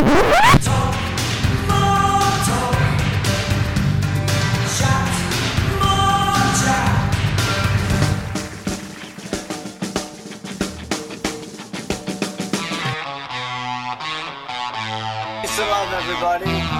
Peace and love, everybody.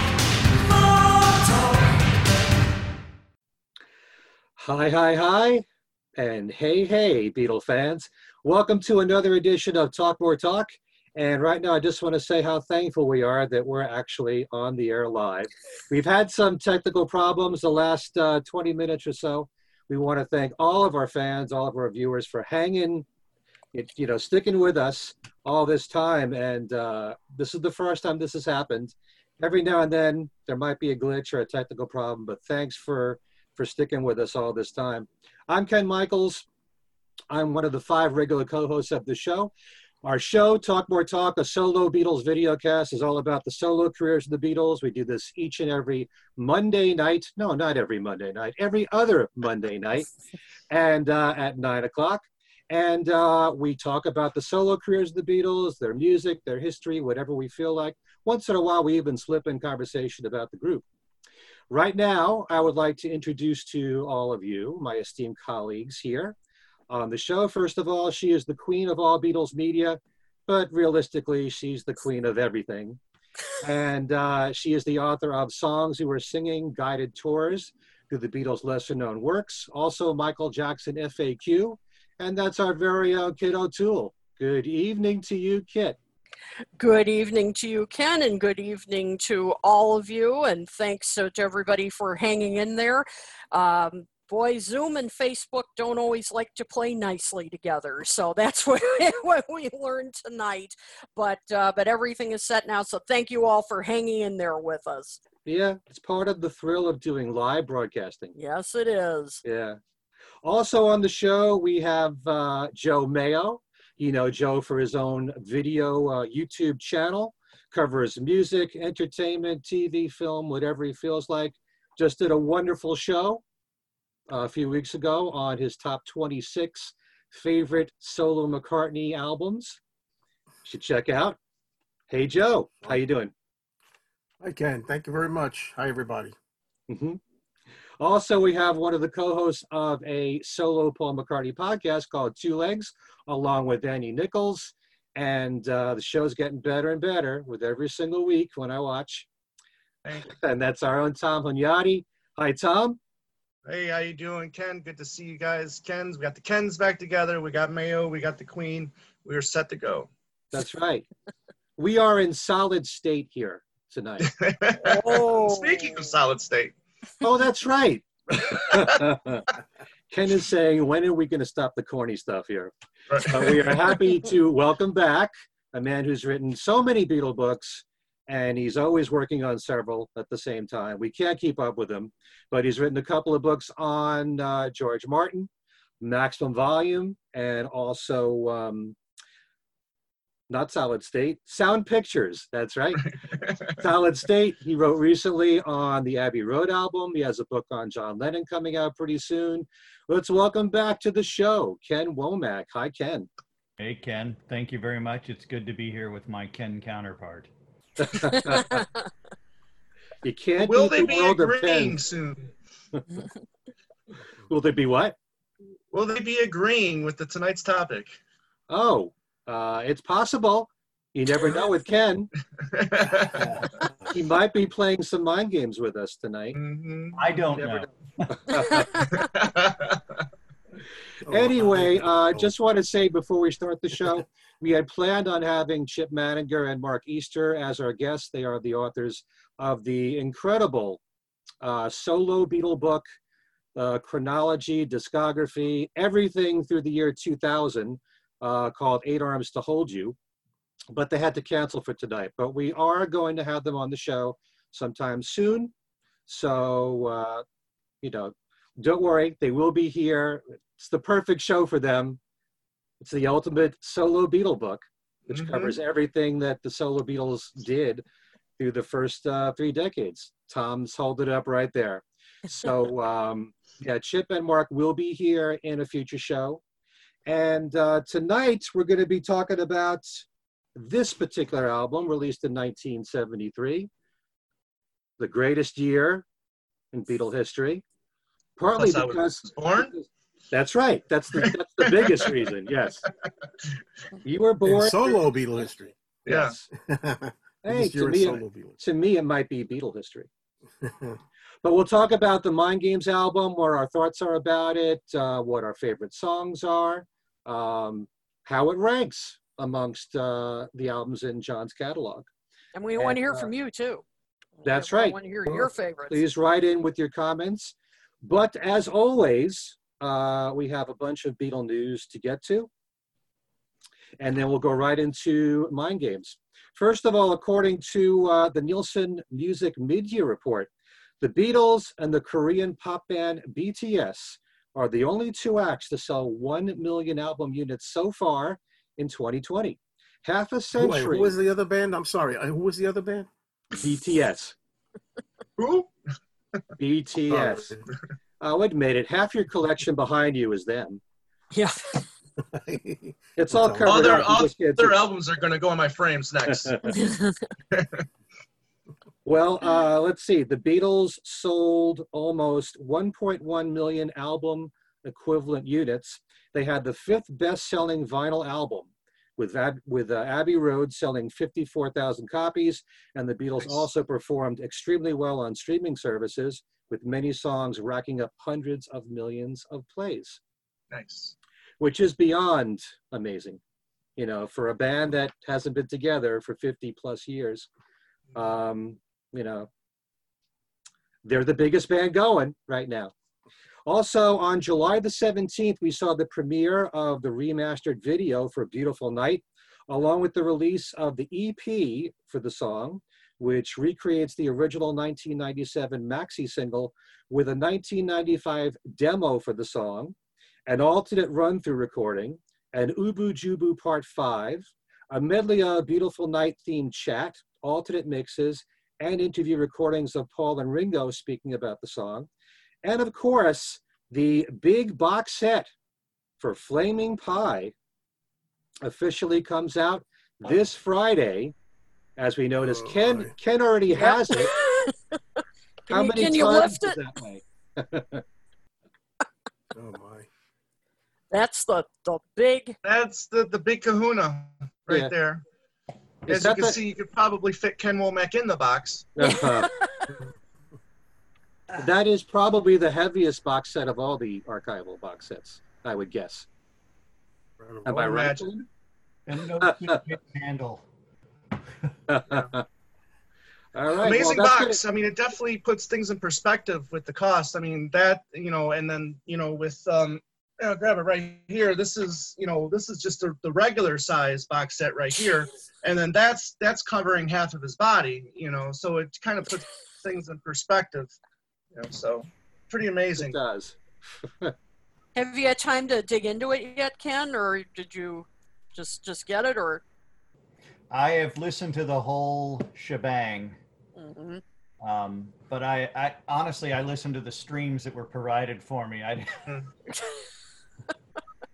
Hi, hi, hi, and hey, hey, Beatle fans. Welcome to another edition of Talk More Talk. And right now, I just want to say how thankful we are that we're actually on the air live. We've had some technical problems the last uh, 20 minutes or so. We want to thank all of our fans, all of our viewers for hanging, you know, sticking with us all this time. And uh, this is the first time this has happened. Every now and then, there might be a glitch or a technical problem, but thanks for for sticking with us all this time. I'm Ken Michaels. I'm one of the five regular co-hosts of the show. Our show, Talk More Talk, a solo Beatles videocast, is all about the solo careers of the Beatles. We do this each and every Monday night. No, not every Monday night. Every other Monday night, and uh, at nine o'clock. And uh, we talk about the solo careers of the Beatles, their music, their history, whatever we feel like. Once in a while, we even slip in conversation about the group. Right now, I would like to introduce to all of you my esteemed colleagues here on the show. First of all, she is the queen of all Beatles media, but realistically, she's the queen of everything. And uh, she is the author of Songs We Were Singing, Guided Tours through the Beatles' lesser known works, also Michael Jackson FAQ, and that's our very own Kit O'Toole. Good evening to you, Kit. Good evening to you, Ken, and good evening to all of you. And thanks uh, to everybody for hanging in there. Um, boy, Zoom and Facebook don't always like to play nicely together, so that's what, what we learned tonight. But uh, but everything is set now, so thank you all for hanging in there with us. Yeah, it's part of the thrill of doing live broadcasting. Yes, it is. Yeah. Also on the show, we have uh, Joe Mayo. You know Joe for his own video uh, YouTube channel, covers music, entertainment, TV, film, whatever he feels like. Just did a wonderful show uh, a few weeks ago on his top 26 favorite solo McCartney albums. You should check out. Hey Joe, how you doing? Hi, Ken. Thank you very much. Hi, everybody. hmm Also, we have one of the co-hosts of a solo Paul McCartney podcast called Two Legs, along with Danny Nichols. And uh, the show's getting better and better with every single week when I watch. And that's our own Tom Hunyadi. Hi, Tom. Hey, how you doing, Ken? Good to see you guys. Ken's, we got the Kens back together. We got Mayo. We got the Queen. We are set to go. That's right. we are in solid state here tonight. Oh. Speaking of solid state, Oh, that's right. Ken is saying, when are we going to stop the corny stuff here? But we are happy to welcome back a man who's written so many Beatle books, and he's always working on several at the same time. We can't keep up with him, but he's written a couple of books on uh, George Martin, Maximum Volume, and also um, not Solid State, Sound Pictures. That's right. Solid State. He wrote recently on the Abbey Road album. He has a book on John Lennon coming out pretty soon. Let's welcome back to the show, Ken Womack. Hi, Ken. Hey, Ken. Thank you very much. It's good to be here with my Ken counterpart. you can't will they the be world agreeing soon? Will they be what? Will they be agreeing with the tonight's topic? Oh, uh, it's possible. You never know with Ken. He might be playing some mind games with us tonight. Mhm. I don't Never know. Anyway, uh, just want to say before we start the show, we had planned on having Chip Madinger and Mark Easter as our guests. They are the authors of the incredible uh, solo Beatle book, uh, chronology, discography, everything through the year 2000 uh, called Eight Arms to Hold You. But they had to cancel for tonight. But we are going to have them on the show sometime soon. So, uh, you know, don't worry, they will be here. It's the perfect show for them. It's the ultimate solo Beatle book, which Mhm. covers everything that the solo Beatles did through the first uh, three decades. Tom's holding it up right there. So, um, yeah, Chip and Mark will be here in a future show. And uh, tonight we're going to be talking about this particular album released in 1973, the greatest year in Beatle history. Partly Plus I was because born? That's right. That's the that's the biggest reason. Yes, you were born. In born. solo Beatle history. Yeah. Hey, to me, solo Beatle. to me, it might be Beatle history. But we'll talk about the Mind Games album, what our thoughts are about it, uh, what our favorite songs are, um, how it ranks amongst uh, the albums in John's catalog. And we want to hear uh, from you too. that's right. We right. want to hear your favorites. Please write in with your comments. But as always, uh, we have a bunch of Beatle news to get to. And then we'll go right into Mind Games. First of all, according to uh, the Nielsen Music Mid-Year Report, the Beatles and the Korean pop band BTS are the only two acts to sell 1 million album units so far in 2020. Half a Wait, century. who was the other band? I'm sorry. uh, Who was the other band? BTS. Who? BTS. I'll admit it. Half your collection behind you is them. Yeah. It's all All covered All their, up. You all their albums are going to go on my frames next. well, uh, let's see. The Beatles sold almost 1.1 million album equivalent units. They had the fifth best-selling vinyl album, with Ab- with uh, Abbey Road selling 54,000 copies, and the Beatles Nice. also performed extremely well on streaming services, with many songs racking up hundreds of millions of plays. nice. which is beyond amazing. You know, for a band that hasn't been together for 50 plus years, um, you know, they're the biggest band going right now. Also, on July the 17th, we saw the premiere of the remastered video for Beautiful Night, along with the release of the EP for the song, which recreates the original 1997 maxi single with a 1995 demo for the song, an alternate run-through recording, an Oobu Joobu Part 5, a medley of Beautiful Night themed chat, alternate mixes, and interview recordings of Paul and Ringo speaking about the song, and of course, the big box set for Flaming Pie officially comes out this Friday. As we notice, Oh, Ken. Ken already has it. How you- many can times is it? that way? Oh my. That's the the big. That's the, the big kahuna right Yeah. there. Is As you can the- see, you could probably fit Ken Womack in the box. Uh-huh. that is probably the heaviest box set of all the archival box sets, I would guess. Am I right? imagine. And no suitcase handle. all right. Amazing well, that's box. I mean, it definitely puts things in perspective with the cost. I mean, that you know, and then you know, with um, you know, grab it right here. This is you know, this is just the, the regular size box set right here, and then that's that's covering half of his body. You know, so it kind of puts things in perspective. You know, so pretty amazing. It amazing. does. Have you had time to dig into it yet, Ken, or did you just just get it? Or I have listened to the whole shebang, Mm-hmm. um, but I, I honestly I listened to the streams that were provided for me. I.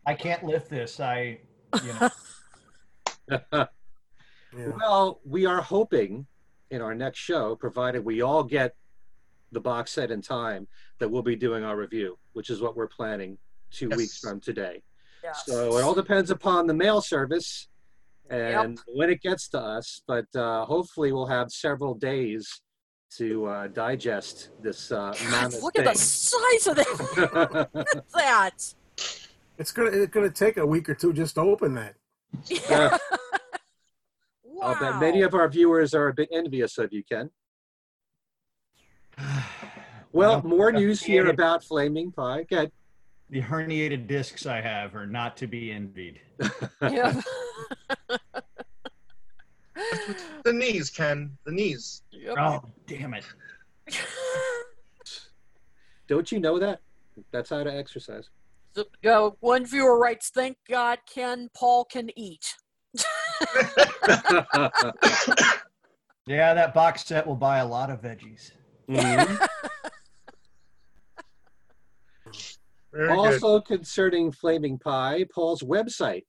I can't lift this. I you know Yeah. Well, we are hoping in our next show, provided we all get the box set in time, that we'll be doing our review, which is what we're planning two Yes. weeks from today. Yes. So it all depends upon the mail service and when it gets to us. But uh, hopefully, we'll have several days to uh, digest this uh, God, mammoth look at the size of that. thing. Look at that. It's gonna it's gonna take a week or two just to open that. Yeah, Wow. I'll bet many of our viewers are a bit envious of you, Ken. Well, No. more news here about Flaming Pie. Good. The herniated discs I have are not to be envied. Yeah. The knees, Ken. The knees. Yep. Oh, damn it. Don't you know that? That's how to exercise. So, uh, one viewer writes, "Thank God, Ken Paul can eat." Yeah, that box set will buy a lot of veggies. Mhm. Very good. Also concerning Flaming Pie, Paul's website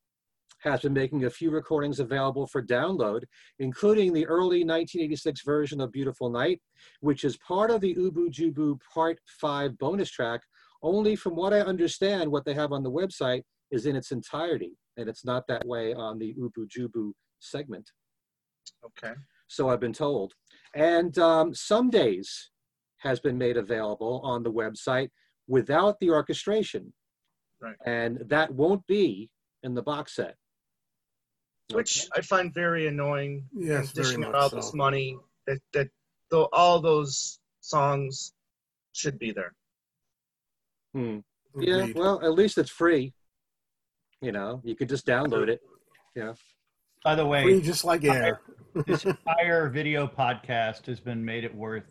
has been making a few recordings available for download, including the early 1986 version of Beautiful Night, which is part of the Oobu Joobu Part 5 bonus track. Only from what I understand, what they have on the website is in its entirety, and it's not that way on the Oobu Joobu segment. Okay. so I've been told. And um, some days has been made available on the website without the orchestration. Right. And that won't be in the box set. Which I find very annoying. Yes, very dishing out much all so. this money that that though all those songs should be there. Hmm. Yeah, Agreed. well, at least it's free. You know, you could just download it. Yeah. By the Free way, just like air. this entire video podcast has been made it worth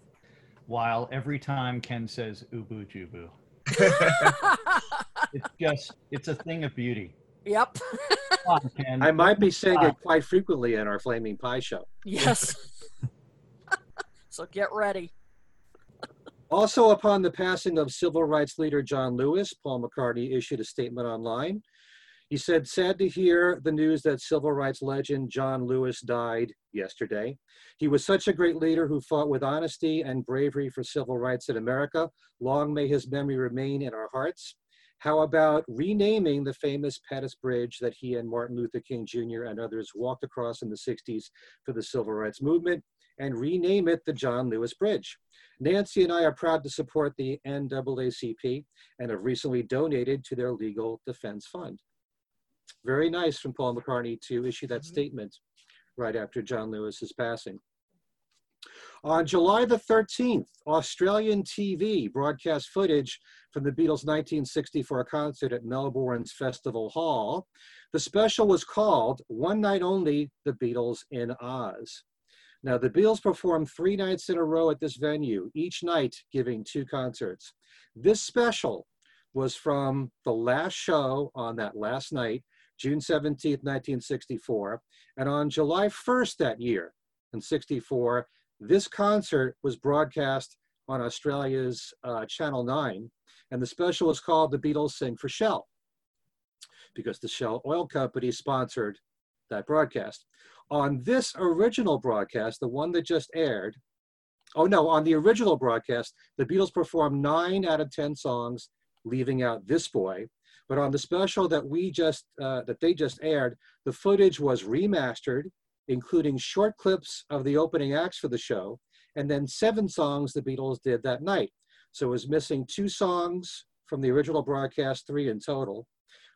while every time Ken says oobu joobu. It's just, it's a thing of beauty. yep. On, Ken. I might be saying it quite frequently in our Flaming Pie show. Yes. so get ready. Also, upon the passing of civil rights leader John Lewis, Paul McCartney issued a statement online. He said, Sad to hear the news that civil rights legend John Lewis died yesterday. He was such a great leader who fought with honesty and bravery for civil rights in America. Long may his memory remain in our hearts. How about renaming the famous Pettus Bridge that he and Martin Luther King Jr. and others walked across in the 60s for the civil rights movement and rename it the John Lewis Bridge? Nancy and I are proud to support the NAACP and have recently donated to their legal defense fund. Very nice from Paul McCartney to issue that mm-hmm. statement right after John Lewis's passing. On July the 13th, Australian TV broadcast footage from the Beatles' 1964 concert at Melbourne's Festival Hall. The special was called One Night Only The Beatles in Oz. Now, the Beatles performed three nights in a row at this venue, each night giving two concerts. This special was from the last show on that last night, June 17th, 1964. And on July 1st that year, in 64, this concert was broadcast on Australia's uh, Channel 9. And the special was called The Beatles Sing for Shell, because the Shell Oil Company sponsored that broadcast. On this original broadcast, the one that just aired, oh no, on the original broadcast, the Beatles performed nine out of 10 songs, leaving out This Boy. But on the special that we just, uh, that they just aired, the footage was remastered, including short clips of the opening acts for the show, and then seven songs the Beatles did that night. So it was missing two songs from the original broadcast, three in total.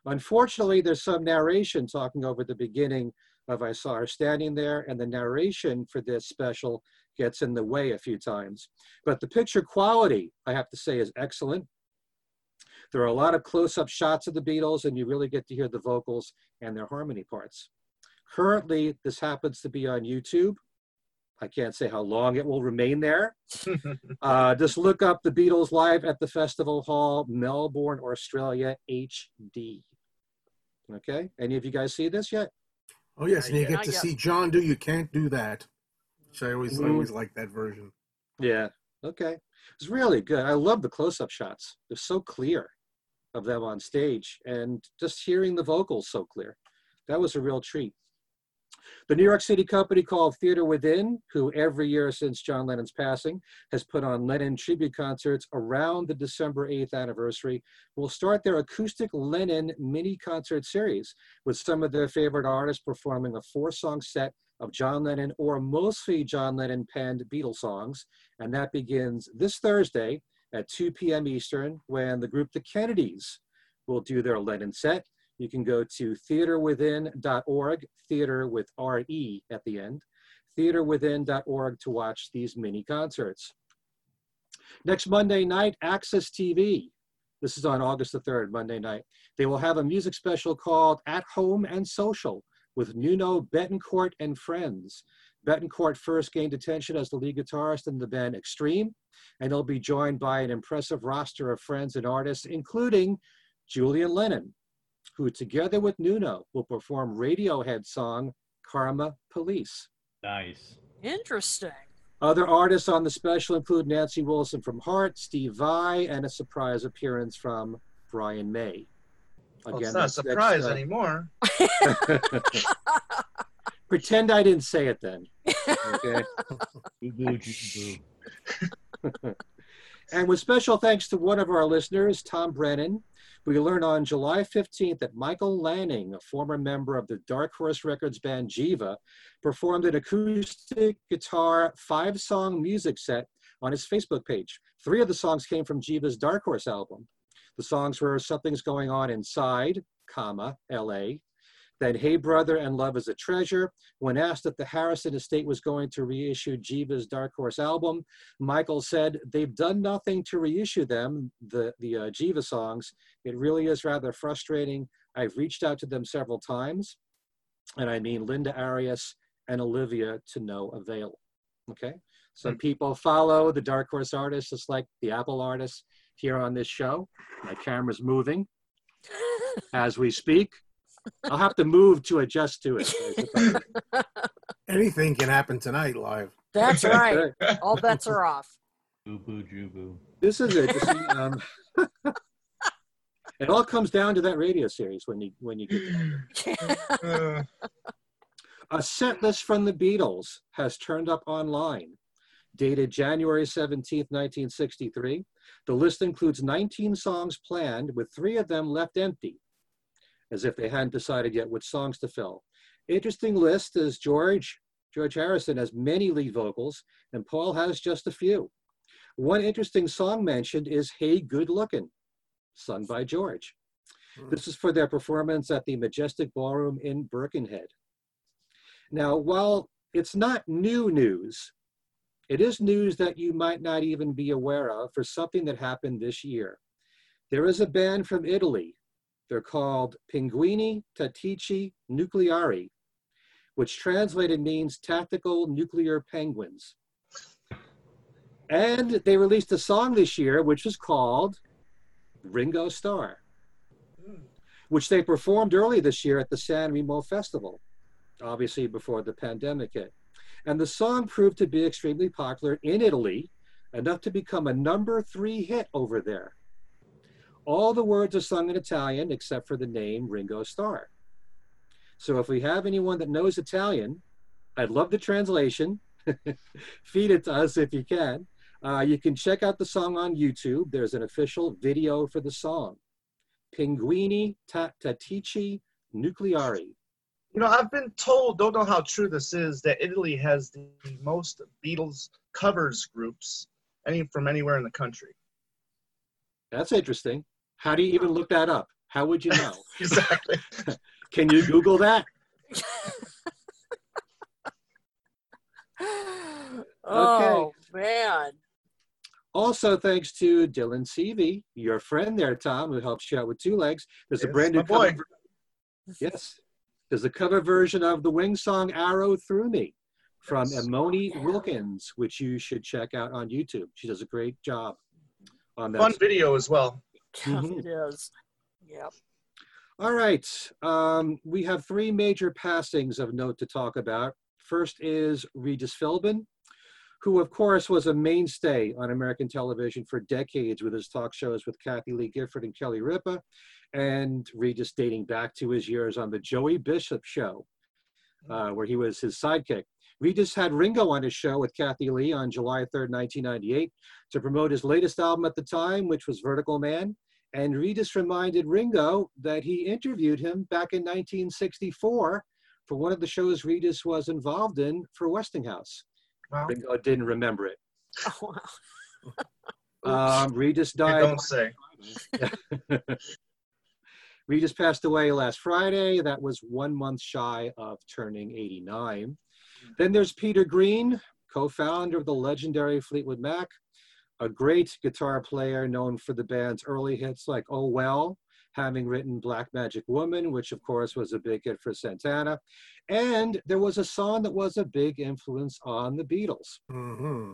Unfortunately, there's some narration talking over the beginning of I Saw Her Standing There, and the narration for this special gets in the way a few times. But the picture quality, I have to say, is excellent. There are a lot of close-up shots of the Beatles, and you really get to hear the vocals and their harmony parts. Currently, this happens to be on YouTube. I can't say how long it will remain there. uh, just look up the Beatles live at the Festival Hall, Melbourne, Australia, HD. Okay, any of you guys see this yet? Oh yes, and you get I to got- see John do You Can't Do That. Which I always I Mhm. always like that version. Yeah. Okay. It's really good. I love the close-up shots. They're so clear of them on stage, and just hearing the vocals so clear. That was a real treat. The New York City company called Theatre Within, who every year since John Lennon's passing has put on Lennon tribute concerts around the December 8th anniversary, will start their acoustic Lennon mini concert series with some of their favorite artists performing a four song set of John Lennon or mostly John Lennon penned Beatles songs. And that begins this Thursday at 2 p.m. Eastern when the group The Kennedys will do their Lennon set. You can go to theatrewithin.org, theatre with R-E at the end, theatrewithin.org to watch these mini concerts. Next Monday night, Access TV. This is on August the 3rd, Monday night. They will have a music special called At Home and Social with Nuno Bettencourt and Friends. Bettencourt first gained attention as the lead guitarist in the band Extreme, and he'll be joined by an impressive roster of friends and artists, including Julian Lennon, who together with Nuno will perform Radiohead song Karma Police. Nice. Interesting. Other artists on the special include Nancy Wilson from Heart, Steve Vai, and a surprise appearance from Brian May. Well, it's not a surprise uh, anymore. Pretend I didn't say it then. Okay. And with special thanks to one of our listeners, Tom Brennan, we learned on July 15th that Michael Lanning, a former member of the Dark Horse Records band Jiva, performed an acoustic guitar five song music set on his Facebook page. Three of the songs came from Jiva's Dark Horse album. The songs were Something's Going On Inside, comma, LA, then Hey Brother and Love is a Treasure. When asked if the Harrison estate was going to reissue Jiva's Dark Horse album, Michael said, they've done nothing to reissue them, the, the uh, Jiva songs. It really is rather frustrating. I've reached out to them several times, and I mean Linda Arias and Olivia to no avail. Okay, some people follow the Dark Horse artists, just like the Apple artists here on this show. My camera's moving as we speak. I'll have to move to adjust to it. Anything can happen tonight live. That's right. All bets are off. Boo boo joo boo. This is it. This is, um, it all comes down to that radio series when you when you get there. A set list from the Beatles has turned up online. Dated January 17th, 1963, the list includes 19 songs planned, with three of them left empty, as if they hadn't decided yet which songs to fill. Interesting list is George, George Harrison has many lead vocals, and Paul has just a few. One interesting song mentioned is Hey Good Lookin', sung by George. Hmm. This is for their performance at the Majestic Ballroom in Birkenhead. Now, while it's not new news, it is news that you might not even be aware of for something that happened this year. There is a band from Italy. They're called Pinguini Tattici Nucleari, which translated means tactical nuclear penguins. And they released a song this year, which was called Ringo Starr, which they performed early this year at the San Remo Festival, obviously before the pandemic hit. And the song proved to be extremely popular in Italy, enough to become a number three hit over there. All the words are sung in Italian except for the name Ringo Starr. So if we have anyone that knows Italian, I'd love the translation. Feed it to us if you can. Uh, you can check out the song on YouTube. There's an official video for the song. Pinguini Ta- Tattici Nucleari. you know, I've been told, don't know how true this is, that Italy has the most Beatles covers groups any from anywhere in the country. That's interesting. How do you even look that up? How would you know? Exactly. Can you Google that? Oh man. Also, thanks to Dylan Seavey, your friend there, Tom, who helps you out with two legs. There's a brand new my boy. cover. Yes, there's a cover version of the Wing song "Arrow Through Me" from Yes. Emoni Wilkins, which you should check out on YouTube. She does a great job on that. Fun video as well. Mhm. It is. Yep. All right, um, we have three major passings of note to talk about. First is Regis Philbin, who of course was a mainstay on American television for decades with his talk shows with Kathie Lee Gifford and Kelly Ripa, and Regis dating back to his years on the Joey Bishop show, uh, where he was his sidekick. Regis had Ringo on his show with Kathie Lee on July 3rd, 1998, to promote his latest album at the time, which was Vertical Man. And Regis reminded Ringo that he interviewed him back in 1964 for one of the shows Regis was involved in for Westinghouse. Well, Ringo didn't remember it. Oh, wow. Um, Regis you died. don't say. Regis passed away last Friday. That was one month shy of turning 89. Then there's Peter Green, co founder of the legendary Fleetwood Mac, a great guitar player known for the band's early hits like Oh Well, having written Black Magic Woman, which of course was a big hit for Santana. And there was a song that was a big influence on the Beatles hmm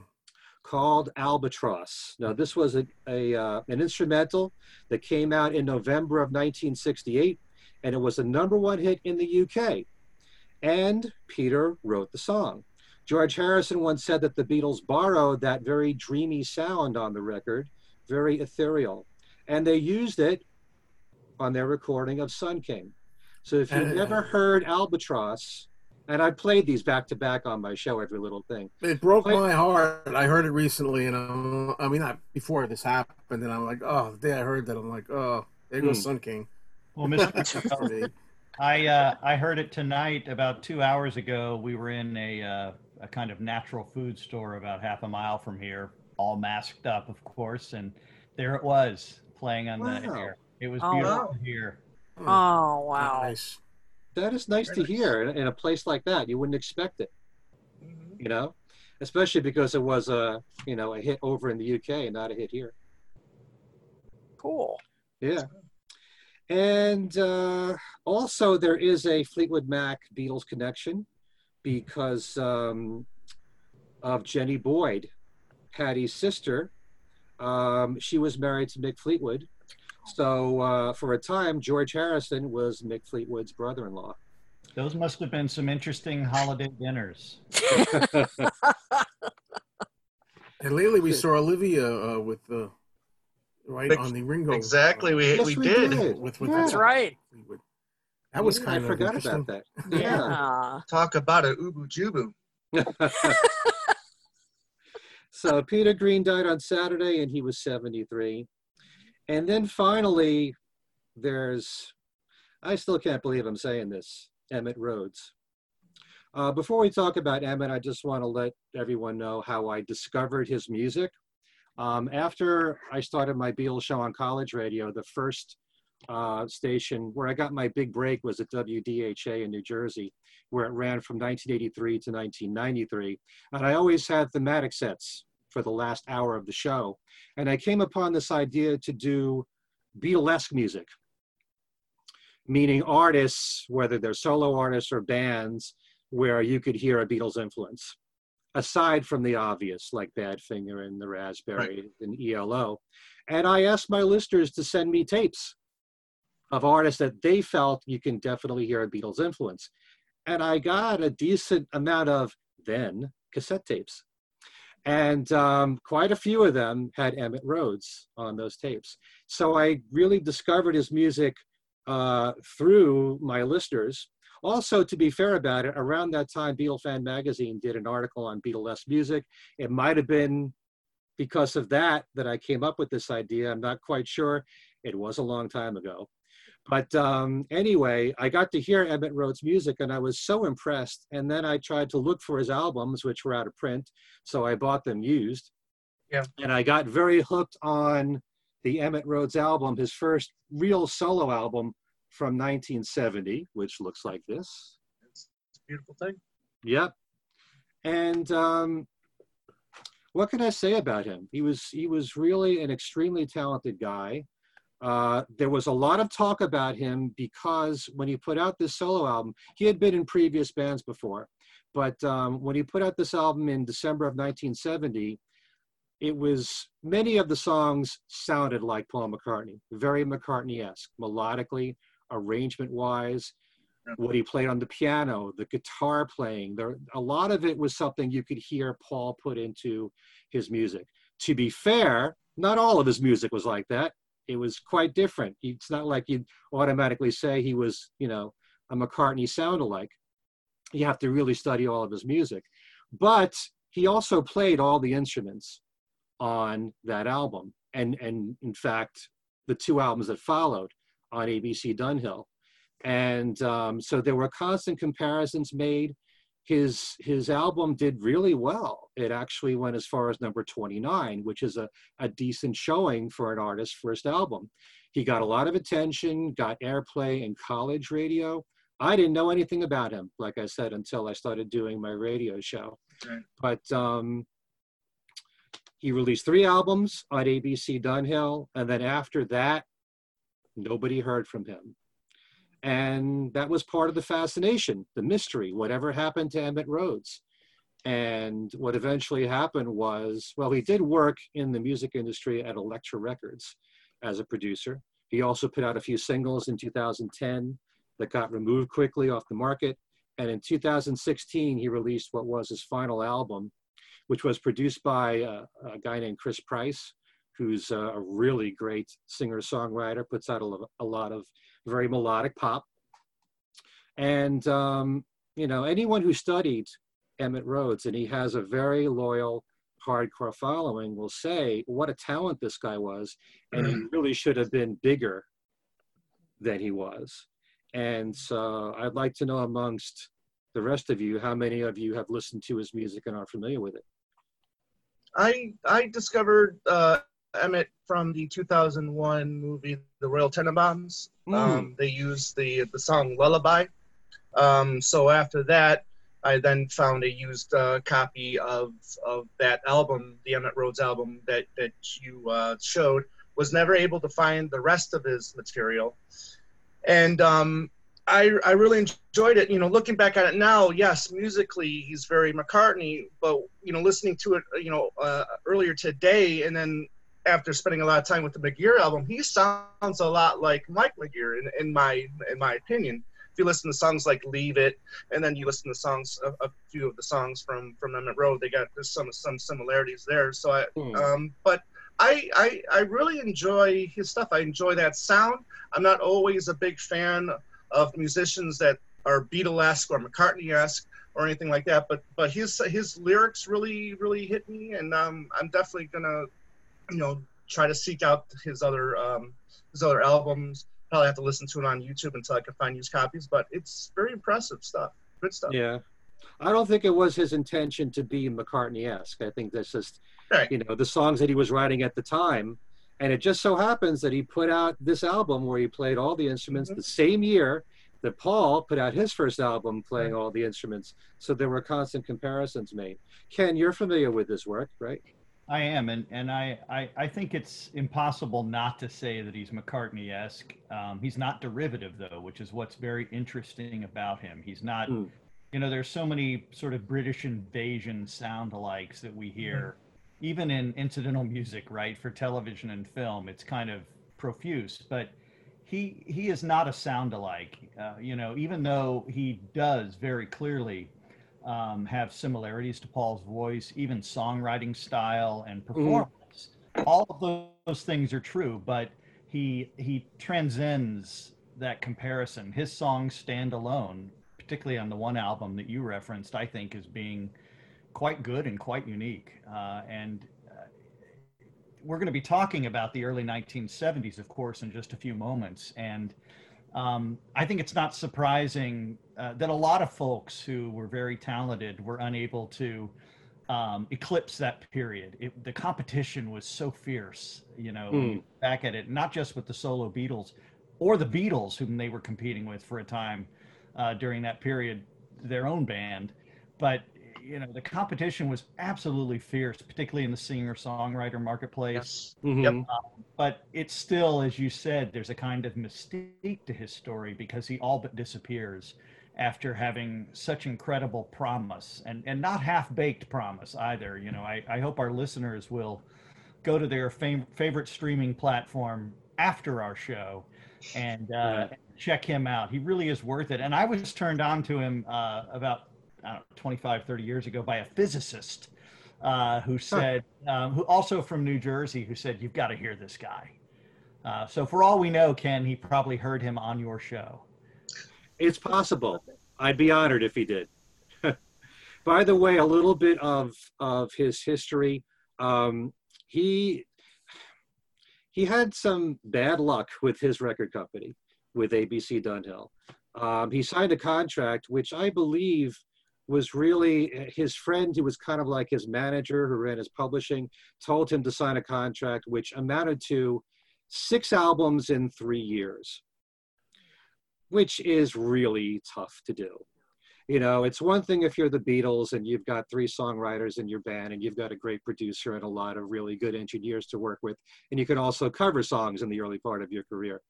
called Albatross. Now, this was a, a uh, an instrumental that came out in November of 1968, and it was a number one hit in the UK. And Peter wrote the song. George Harrison once said that the Beatles borrowed that very dreamy sound on the record, very ethereal, and they used it on their recording of Sun King. So if you've Uh. never heard Albatross, and I played these back to back on my show, every little thing. It broke Wait. my heart. I heard it recently, and I'm, I mean, not before this happened, and I'm like, oh, the day I heard that, I'm like, oh, there goes Hmm. Sun King. Well, Mr. For me. I uh, I heard it tonight about two hours ago. We were in a uh, a kind of natural food store about half a mile from here, all masked up, of course, and there it was playing on the air. It was Oh, beautiful wow. to hear. Oh, wow. Nice. That is nice to nice. hear in, in a place like that. You wouldn't expect it, Mhm. you know, especially because it was a, you know, a hit over in the UK and not a hit here. Cool. Yeah. And uh, also, there is a Fleetwood Mac Beatles connection because um, of Jenny Boyd, Patty's sister. Um, she was married to Mick Fleetwood. So, uh, for a time, George Harrison was Mick Fleetwood's brother in law. Those must have been some interesting holiday dinners. And lately, we saw Olivia uh, with the right Ex- on the Ringo. Exactly, we Yes, we we did. did. With, with That's right. Fleetwood. That was Yeah, kind I of forgot about that. Yeah. Yeah. Talk about a oobu joobu. so Peter Green died on Saturday and he was 73. And then finally, there's, I still can't believe I'm saying this, Emitt Rhodes. Uh, before we talk about Emitt, I just want to let everyone know how I discovered his music. Um, after I started my Beatles show on college radio, the first uh, station where I got my big break was at WDHA in New Jersey, where it ran from 1983 to 1993. And I always had thematic sets for the last hour of the show. And I came upon this idea to do Beatlesque music, meaning artists, whether they're solo artists or bands, where you could hear a Beatles influence, aside from the obvious, like Badfinger and the Raspberry and ELO. And I asked my listeners to send me tapes of artists that they felt you can definitely hear a Beatles influence. And I got a decent amount of then cassette tapes. And um, quite a few of them had Emitt Rhodes on those tapes. So I really discovered his music uh, through my listeners. Also, to be fair about it, around that time, Beatle Fan Magazine did an article on Beatlesque music. It might have been because of that that I came up with this idea. I'm not quite sure. It was a long time ago. But um, anyway, I got to hear Emitt Rhodes' music and I was so impressed. And then I tried to look for his albums, which were out of print. So I bought them used. Yeah. And I got very hooked on the Emitt Rhodes album, his first real solo album from 1970, which looks like this. It's a beautiful thing. Yep. And um, what can I say about him? He was he was really an extremely talented guy. Uh, there was a lot of talk about him because when he put out this solo album, he had been in previous bands before, but um, when he put out this album in December of 1970, it was many of the songs sounded like Paul McCartney, very McCartney-esque, melodically, arrangement-wise, what he played on the piano, the guitar playing. There, a lot of it was something you could hear Paul put into his music. To be fair, not all of his music was like that. It was quite different. It's not like you'd automatically say he was, you know, a McCartney sound alike. You have to really study all of his music. But he also played all the instruments on that album. And, and in fact, the two albums that followed on ABC Dunhill. And um, so there were constant comparisons made. His, his album did really well. It actually went as far as number 29, which is a, a decent showing for an artist's first album. He got a lot of attention, got airplay in college radio. I didn't know anything about him, like I said, until I started doing my radio show. Right. But um, he released three albums on ABC Dunhill, and then after that, nobody heard from him. And that was part of the fascination, the mystery, whatever happened to Emitt Rhodes. And what eventually happened was, well, he did work in the music industry at Elektra Records as a producer. He also put out a few singles in 2010 that got removed quickly off the market. And in 2016, he released what was his final album, which was produced by uh, a guy named Chris Price, who's a really great singer songwriter, puts out a, a, lot of very melodic pop. And, um, you know, anyone who studied Emitt Rhodes, and he has a very loyal, hardcore following, will say what a talent this guy was, and he really should have been bigger than he was. And so I'd like to know amongst the rest of you how many of you have listened to his music and are familiar with it. I I discovered uh, Emitt from the 2001 movie The Royal Tenenbaums. Mm. Um, they used the the song Lullaby. Um, so after that, I then found a used uh, copy of of that album, the Emitt Rhodes album that that you uh, showed. Was never able to find the rest of his material, and um, I I really enjoyed it. You know, looking back at it now, yes, musically he's very McCartney, but you know, listening to it, you know, uh, earlier today, and then after spending a lot of time with the McGear album, he sounds a lot like Mike McGear in, in my in my opinion. If you listen to songs like "Leave It," and then you listen to songs, a, a few of the songs from from Emitt Rhodes, they got there's some some similarities there. So I, hmm. um, but I, I I really enjoy his stuff. I enjoy that sound. I'm not always a big fan of musicians that are Beatlesque or McCartney-esque or anything like that. But but his his lyrics really really hit me, and um, I'm definitely gonna you know try to seek out his other um, his other albums. Probably have to listen to it on YouTube until I can find used copies. But it's very impressive stuff. Good stuff. Yeah. I don't think it was his intention to be McCartney-esque. I think that's just, right. you know, the songs that he was writing at the time and it just so happens that he put out this album where he played all the instruments mm-hmm. the same year that Paul put out his first album playing all the instruments. So there were constant comparisons made. Ken, you're familiar with his work, right? I am, and and I, I, I think it's impossible not to say that he's McCartney-esque. Um, he's not derivative though, which is what's very interesting about him. He's not, mm. you know, there's so many sort of British invasion sound alikes that we hear. Mm even in incidental music, right, for television and film, it's kind of profuse. But he he is not a sound alike. Uh, you know, even though he does very clearly um, have similarities to Paul's voice, even songwriting style and mm-hmm. performance. Mm. All of those things are true, but he he transcends that comparison. His songs stand alone, particularly on the one album that you referenced. I think as being quite good and quite unique. Uh, and uh, we're going to be talking about the early 1970s, of course, in just a few moments. And um, I think it's not surprising uh, that a lot of folks who were very talented were unable to um, eclipse that period. It, the competition was so fierce, you know, mm. back at it, not just with the solo Beatles or the Beatles, whom they were competing with for a time uh, during that period, their own band, but you know the competition was absolutely fierce, particularly in the singer-songwriter marketplace. Yes. Mm-hmm. Yep. Um, but it's still, as you said, there's a kind of mystique to his story because he all but disappears after having such incredible promise and and not half-baked promise either. You know, I, I hope our listeners will go to their fam- favorite streaming platform after our show and uh, check him out. He really is worth it. And I was turned on to him uh, about know, 25, 30 years ago by a physicist uh, who said, huh. um, who also from New Jersey, who said, you've got to hear this guy. Uh, so for all we know, Ken, he probably heard him on your show. It's possible. I'd be honored if he did. By the way, a little bit of of his history. Um, he he had some bad luck with his record company, with ABC Dunhill. Um, he signed a contract, which I believe was really eh, his friend who was kind of like his manager who ran his publishing told him to sign a contract which amounted to six albums in three years which is really tough to do You know, it's one thing if you're the Beatles and you've got three songwriters in your band and you've got a great producer and a lot of really good engineers to work with, and you can also cover songs in the early part of your career.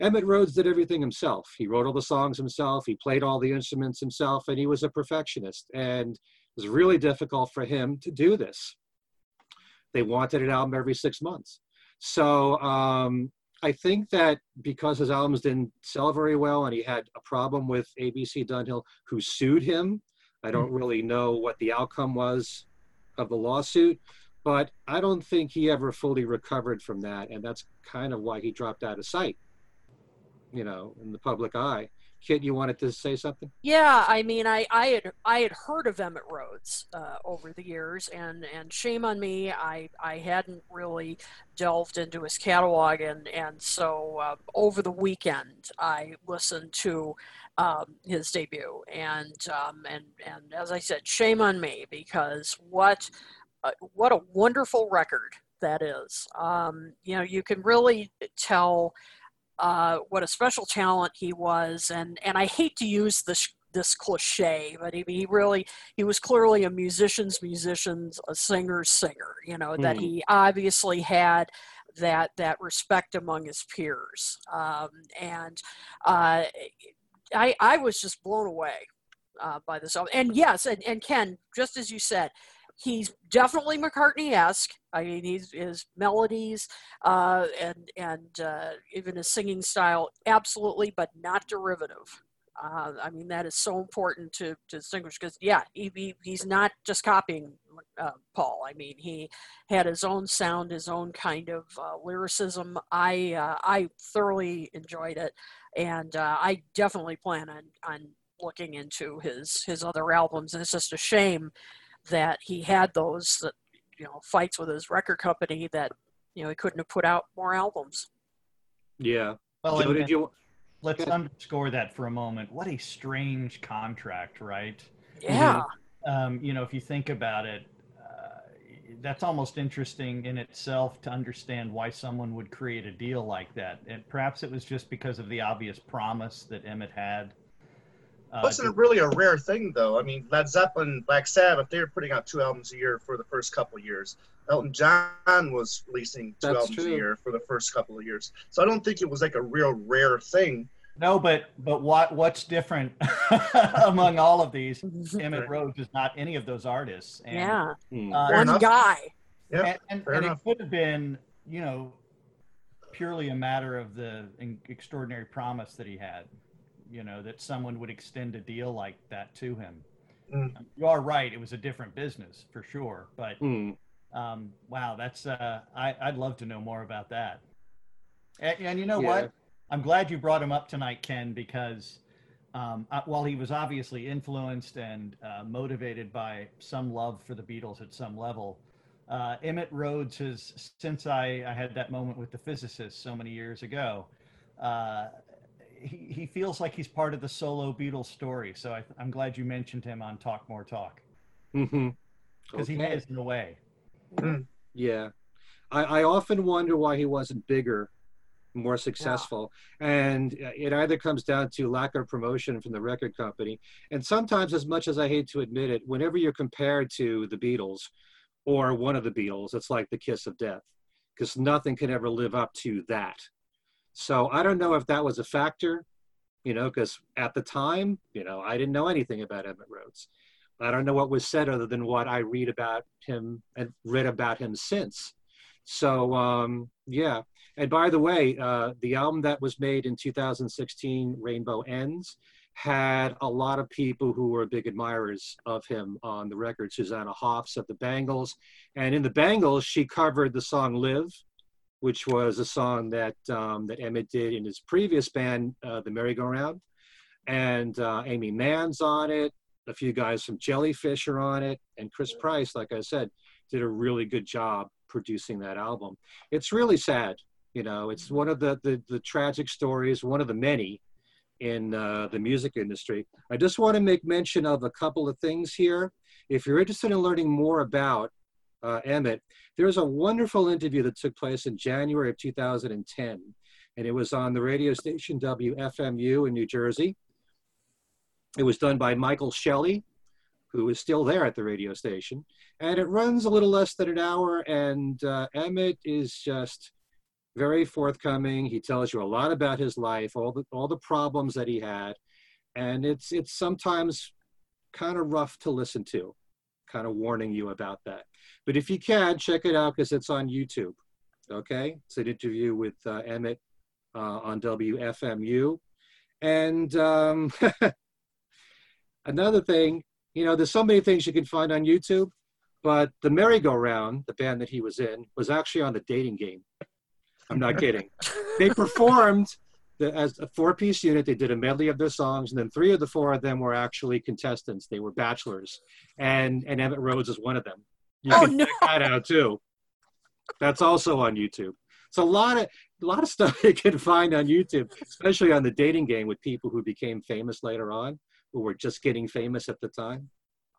Emitt Rhodes did everything himself. He wrote all the songs himself, he played all the instruments himself, and he was a perfectionist. And it was really difficult for him to do this. They wanted an album every six months. So um, I think that because his albums didn't sell very well and he had a problem with ABC Dunhill, who sued him, I don't really know what the outcome was of the lawsuit, but I don't think he ever fully recovered from that. And that's kind of why he dropped out of sight, you know, in the public eye. Kit, you wanted to say something? Yeah, I mean, I, I had I had heard of Emitt Rhodes uh, over the years, and, and shame on me, I, I hadn't really delved into his catalog, and and so uh, over the weekend I listened to um, his debut, and um, and and as I said, shame on me because what uh, what a wonderful record that is. Um, you know, you can really tell uh, what a special talent he was, and and I hate to use this this cliche, but he, he really he was clearly a musician's musician's a singer's singer. You know that Mm. he obviously had that that respect among his peers, um, and uh, I I was just blown away uh, by this. And yes, and, and Ken, just as you said, he's definitely McCartney-esque. I mean, he's his melodies uh, and and uh, even his singing style, absolutely, but not derivative. Uh, I mean, that is so important to, to distinguish because, yeah, he, he, he's not just copying uh, Paul. I mean, he had his own sound, his own kind of uh, lyricism. I uh, I thoroughly enjoyed it, and I definitely plan on on looking into his his other albums. And it's just a shame that he had those that you know fights with his record company that you know he couldn't have put out more albums. Yeah. Well, Joe, and- did you? let's underscore that for a moment. What a strange contract, right? Yeah, um, you know, if you think about it, uh, that's almost interesting in itself to understand why someone would create a deal like that. And perhaps it was just because of the obvious promise that Emitt had. Uh, Wasn't to- it really a rare thing though? I mean, Led Zeppelin, Black Sabbath, they were putting out two albums a year for the first couple of years. Elton John was releasing two That's albums true. a year for the first couple of years. So I don't think it was like a real rare thing. no, but but what what's different among all of these? Emitt Right. Rhodes is not any of those artists. And, yeah, Hmm. uh, Fair one enough. guy. Yeah, and, and, fair and it could have been, you know, purely a matter of the extraordinary promise that he had. You know, that someone would extend a deal like that to him. Mm. You are right; it was a different business for sure. But Hmm. um, wow, that's uh, I, I'd love to know more about that. And, and you know Yeah. what? I'm glad you brought him up tonight, Ken, because um, uh, while he was obviously influenced and uh, motivated by some love for the Beatles at some level, uh, Emitt Rhodes has, since I, I had that moment with the physicist so many years ago, uh, he, he feels like he's part of the solo Beatles story. So I, I'm glad you mentioned him on Talk More Talk Mm-hmm. because he is in a way. Yeah. I, I often wonder why he wasn't bigger, more successful. And uh, it either comes down to lack of promotion from the record company. And sometimes, as much as I hate to admit it, whenever you're compared to the Beatles or one of the Beatles, it's like the kiss of death because nothing can ever live up to that. So I don't know if that was a factor, you know, because at the time, you know, I didn't know anything about Emitt Rhodes. I don't know what was said other than what I read about him and read about him since. So um, yeah. And by the way, uh, the album that was made in 2016, Rainbow Ends, had a lot of people who were big admirers of him on the record. Susanna Hoffs of the Bangles, and in the Bangles, she covered the song "Live," which was a song that um, that Emitt did in his previous band, uh, the Merry Go Round, and uh, Aimee Mann's on it. A few guys from Jellyfish are on it, and Chris Price, like I said, did a really good job producing that album. It's really sad, you know. It's one of the the, the tragic stories, one of the many in uh, the music industry. I just want to make mention of a couple of things here. If you're interested in learning more about uh, Emitt, there's a wonderful interview that took place in January of 2010, and it was on the radio station WFMU in New Jersey. It was done by Michael Shelley, who is still there at the radio station. And it runs a little less than an hour, and uh, Emitt is just very forthcoming. He tells you a lot about his life, all the all the problems that he had, and it's it's sometimes kind of rough to listen to, kind of warning you about that. But if you can, check it out because it's on YouTube. Okay, it's an interview with uh, Emitt uh, on WFMU, and um, another thing, you know, there's so many things you can find on YouTube, but the merry-go-round, the band that he was in, was actually on the dating game. I'm not kidding. they performed the, as a four-piece unit. They did a medley of their songs, and then three of the four of them were actually contestants. They were bachelors, and and Emitt Rhodes is one of them. You Oh, can no. check that out too. That's also on YouTube. It's a lot of a lot of stuff you can find on YouTube, especially on the dating game with people who became famous later on, who were just getting famous at the time.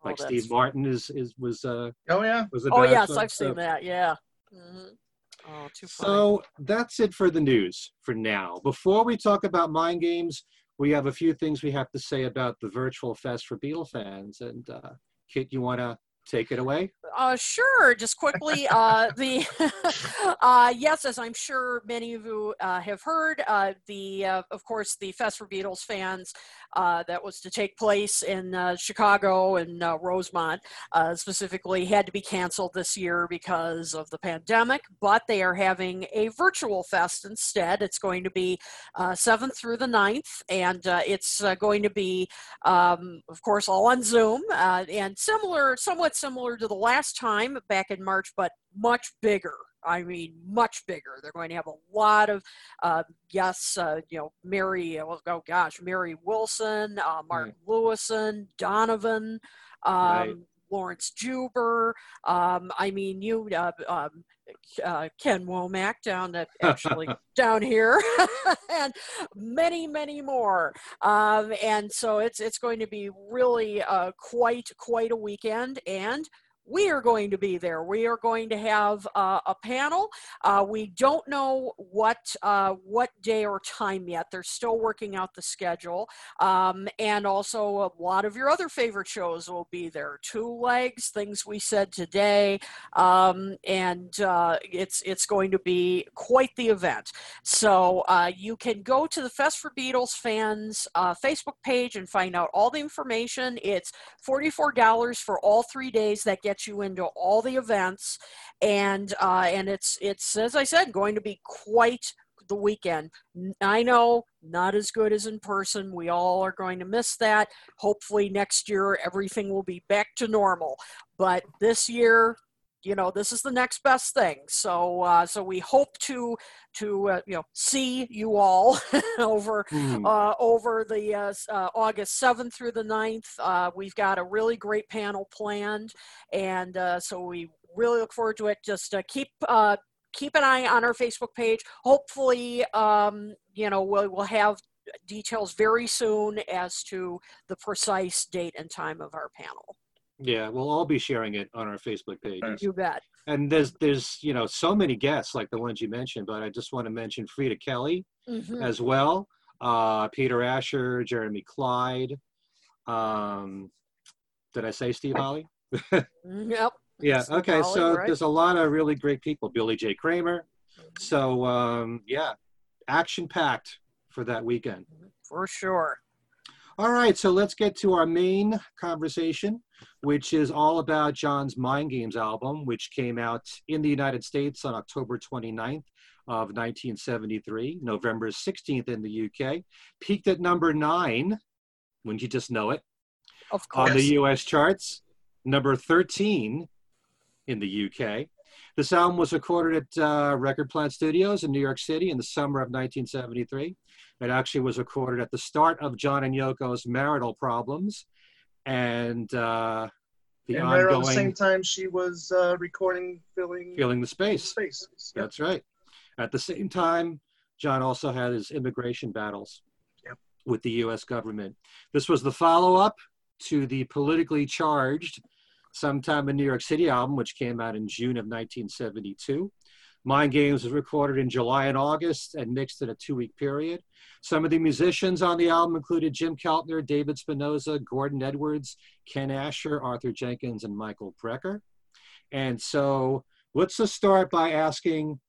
Oh, Like that's- Steve Martin is is was uh Oh yeah. was a Oh yes, bachelor. I've seen that. Yeah. Mhm. Oh, too funny. So that's it for the news for now. Before we talk about mind games, we have a few things we have to say about the virtual fest for Beatle fans. And uh, Kit, you want to take it away? Uh, sure. Just quickly, uh, the uh, yes, as I'm sure many of you uh, have heard, uh, the uh, of course the Fest for Beatles fans that was to take place in Chicago and Rosemont specifically had to be canceled this year because of the pandemic. But they are having a virtual fest instead. It's going to be 7th through the 9th, and it's going to be um, of course, all on Zoom and similar, somewhat similar to the last time back in March, but much bigger. I mean, much bigger. They're going to have a lot of uh, guests. Uh, you know, Mary. Oh, gosh, Mary Wilson, uh, Mark Lewisohn, Donovan. Um, Right. Laurence Juber. Um, I mean, you, uh, um, uh, Ken Womack down at actually down here, and many, many more. Um, and so it's it's going to be really uh, quite quite a weekend, and we are going to be there. We are going to have uh, a panel. Uh, we don't know what uh, what day or time yet. They're still working out the schedule, um, and also a lot of your other favorite shows will be there. Two legs, things we said today, um, and uh, it's it's going to be quite the event. So uh, you can go to the Fest for Beatles fans uh, Facebook page and find out all the information. It's $44 for all three days. That gets you into all the events, and uh, and it's it's as I said, going to be quite the weekend. I know not as good as in person. We all are going to miss that. Hopefully next year everything will be back to normal. But this year, you know, this is the next best thing. So uh, so we hope to to uh, you know see you all over Hmm. uh, over the uh, uh, August 7th through the 9th. Uh, we've got a really great panel planned, and uh, so we really look forward to it. Just uh, keep uh, keep an eye on our Facebook page. Hopefully, um, you know, we'll, we'll have details very soon as to the precise date and time of our panel. Yeah, we'll all be sharing it on our Facebook page. You bet. And there's there's you know so many guests like the ones you mentioned, but I just want to mention Freda Kelly Mhm. as well, uh, Peter Asher, Jeremy Clyde. Um, did I say Steve Holley? Yep. Yeah. Steve Okay. Holley, so right. there's a lot of really great people. Billy J. Kramer. So um, yeah, action packed for that weekend. For sure. All right, so let's get to our main conversation, which is all about John's Mind Games album, which came out in the United States on October 29th of 1973, November 16th in the UK, peaked at number nine, wouldn't you just know it, Of course. on the US charts, number 13 in the UK. This album was recorded at uh, Record Plant Studios in New York City in the summer of 1973. It actually was recorded at the start of John and Yoko's marital problems and uh, the and right around the same time she was uh, recording filling Feeling the Space. space. Yep. That's right. At the same time, John also had his immigration battles Yep. with the US government. This was the follow up to the politically charged Sometime in New York City album, which came out in June of 1972. Mind Games was recorded in July and August and mixed in a two week period. Some of the musicians on the album included Jim Keltner, David Spinozza, Gordon Edwards, Ken Ascher, Arthur Jenkins, and Michael Brecker. And so let's just start by asking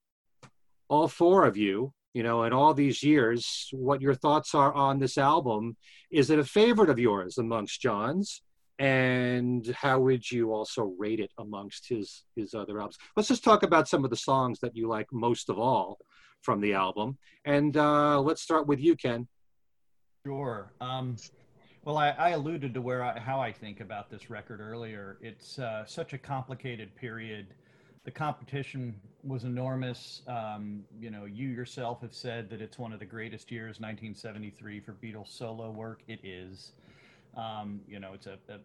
all four of you, you know, in all these years, what your thoughts are on this album. Is it a favorite of yours amongst John's? And how would you also rate it amongst his his other albums let's just talk about some of the songs that you like most of all from the album and uh, let's start with you ken Sure. Um, well, I, I alluded to where I, how I think about this record earlier. It's uh, such a complicated period. The competition was enormous. Um, you know, you yourself have said that it's one of the greatest years, 1973, for Beatles solo work. It is. Um, you know, it's a, a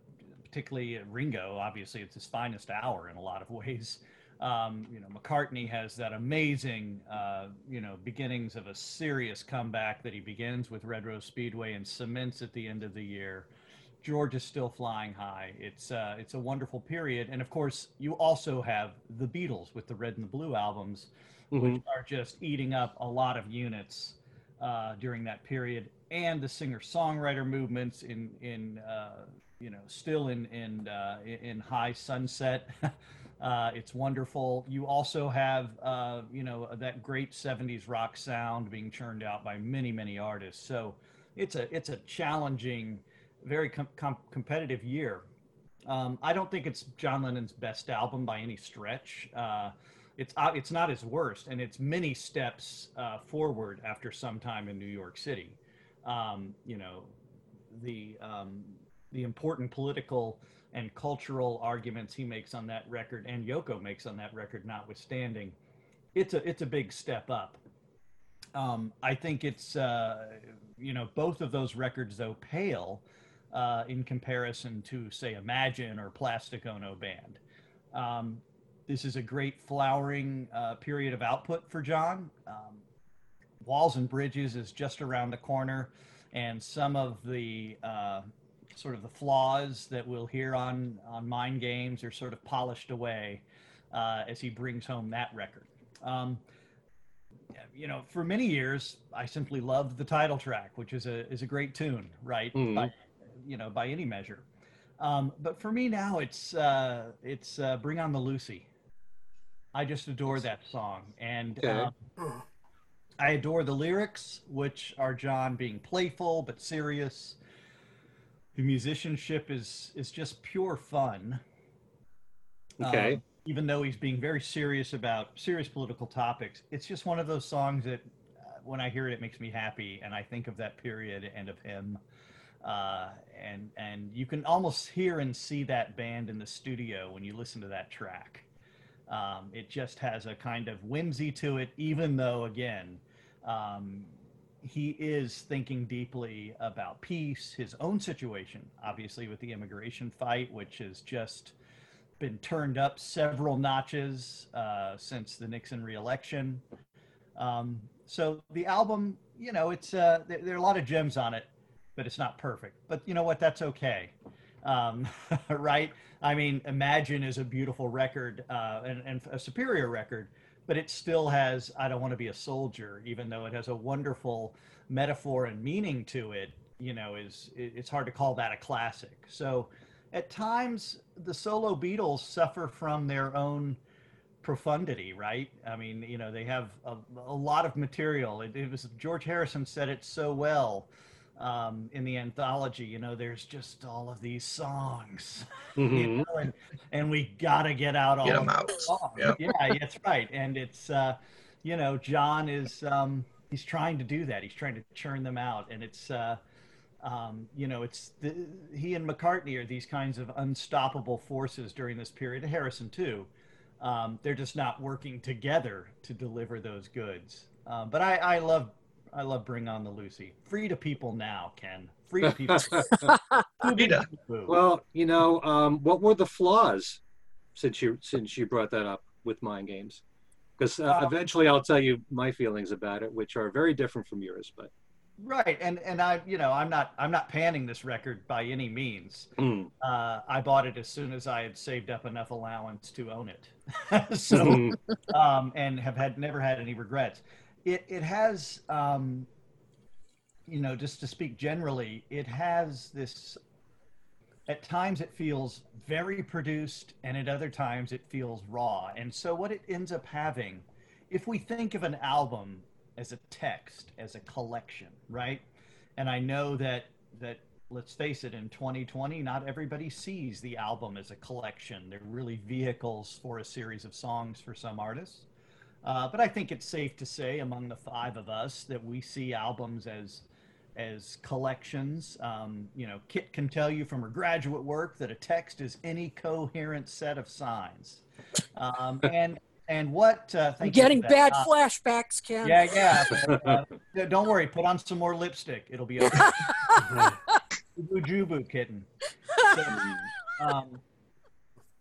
particularly Ringo. Obviously, it's his finest hour in a lot of ways. Um, you know, McCartney has that amazing, uh, you know, beginnings of a serious comeback that he begins with Red Rose Speedway and cements at the end of the year. George is still flying high. It's uh, it's a wonderful period, and of course, you also have the Beatles with the Red and the Blue albums, Mhm. which are just eating up a lot of units uh, during that period, and the singer-songwriter movements in in uh, you know still in in uh, in high sunset. Uh, it's wonderful. You also have, uh, you know, that great '70s rock sound being churned out by many, many artists. So it's a it's a challenging, very com- com- competitive year. Um, I don't think it's John Lennon's best album by any stretch. Uh, it's uh, it's not his worst, and it's many steps uh, forward after some time in New York City. Um, you know, the um, the important political and cultural arguments he makes on that record, and Yoko makes on that record, notwithstanding, it's a it's a big step up. Um, I think it's uh, you know both of those records though pale uh, in comparison to say Imagine or Plastic Ono Band. Um, this is a great flowering uh, period of output for John. Um, Walls and Bridges is just around the corner, and some of the uh, sort of the flaws that we'll hear on on Mind Games are sort of polished away uh, as he brings home that record. Um, you know, for many years, I simply loved the title track, which is a is a great tune, right? Mhm. By, you know, by any measure. Um, but for me now, it's uh, it's uh, Bring On the Lucie. I just adore that song, and Okay. um, I adore the lyrics, which are John being playful but serious. The musicianship is is just pure fun. Okay. Um, even though he's being very serious about serious political topics, it's just one of those songs that, uh, when I hear it, it makes me happy, and I think of that period and of him. Uh, and and you can almost hear and see that band in the studio when you listen to that track. Um, it just has a kind of whimsy to it, even though, again, um, he is thinking deeply about peace, his own situation, obviously, with the immigration fight, which has just been turned up several notches uh, since the Nixon reelection. Um, so the album, you know, it's uh, there, there are a lot of gems on it, but it's not perfect. But you know what? That's okay, um, right? I mean, Imagine is a beautiful record uh, and, and a superior record, but it still has "I Don't Want to Be a Soldier," even though it has a wonderful metaphor and meaning to it. You know, is it, it's hard to call that a classic. So at times the solo Beatles suffer from their own profundity, right? I mean, you know, they have a, a lot of material. It, it was George Harrison said it so well um, in the anthology. You know, there's just all of these songs, you Mhm. know, and, and we gotta get out all Get of 'em out. Yep. Yeah, that's right. And it's, uh, you know, John is um, he's trying to do that. He's trying to churn them out, and it's. Uh, um, you know, it's the, he and McCartney are these kinds of unstoppable forces during this period. Harrison too. Um, they're just not working together to deliver those goods. Um, but I, I love, I love Bring On the Lucie. Free to people now, Ken. Free to people. Too big Rita. to boo. well, you know, um, what were the flaws since you since you brought that up with Mind Games? Because uh, Uh, eventually I'll tell you my feelings about it, which are very different from yours. But Right, and and I, you know, I'm not I'm not panning this record by any means. Mm. Uh, I bought it as soon as I had saved up enough allowance to own it. so, Mhm. um, and have had never had any regrets. It it has, um, you know, just to speak generally, it has this. At times, it feels very produced, and at other times, it feels raw. And so, what it ends up having, if we think of an album as a text, as a collection, right? And I know that that let's face it, in 2020, not everybody sees the album as a collection. They're really vehicles for a series of songs for some artists. Uh, but I think it's safe to say, among the five of us, that we see albums as as collections. Um, you know, Kit can tell you from her graduate work that a text is any coherent set of signs. Um, and and what? Uh, I'm thank you for getting bad Uh, flashbacks, Ken. yeah, yeah. but, uh, don't worry. Put on some more lipstick. It'll be okay. Jubu jubu kitten. So, um,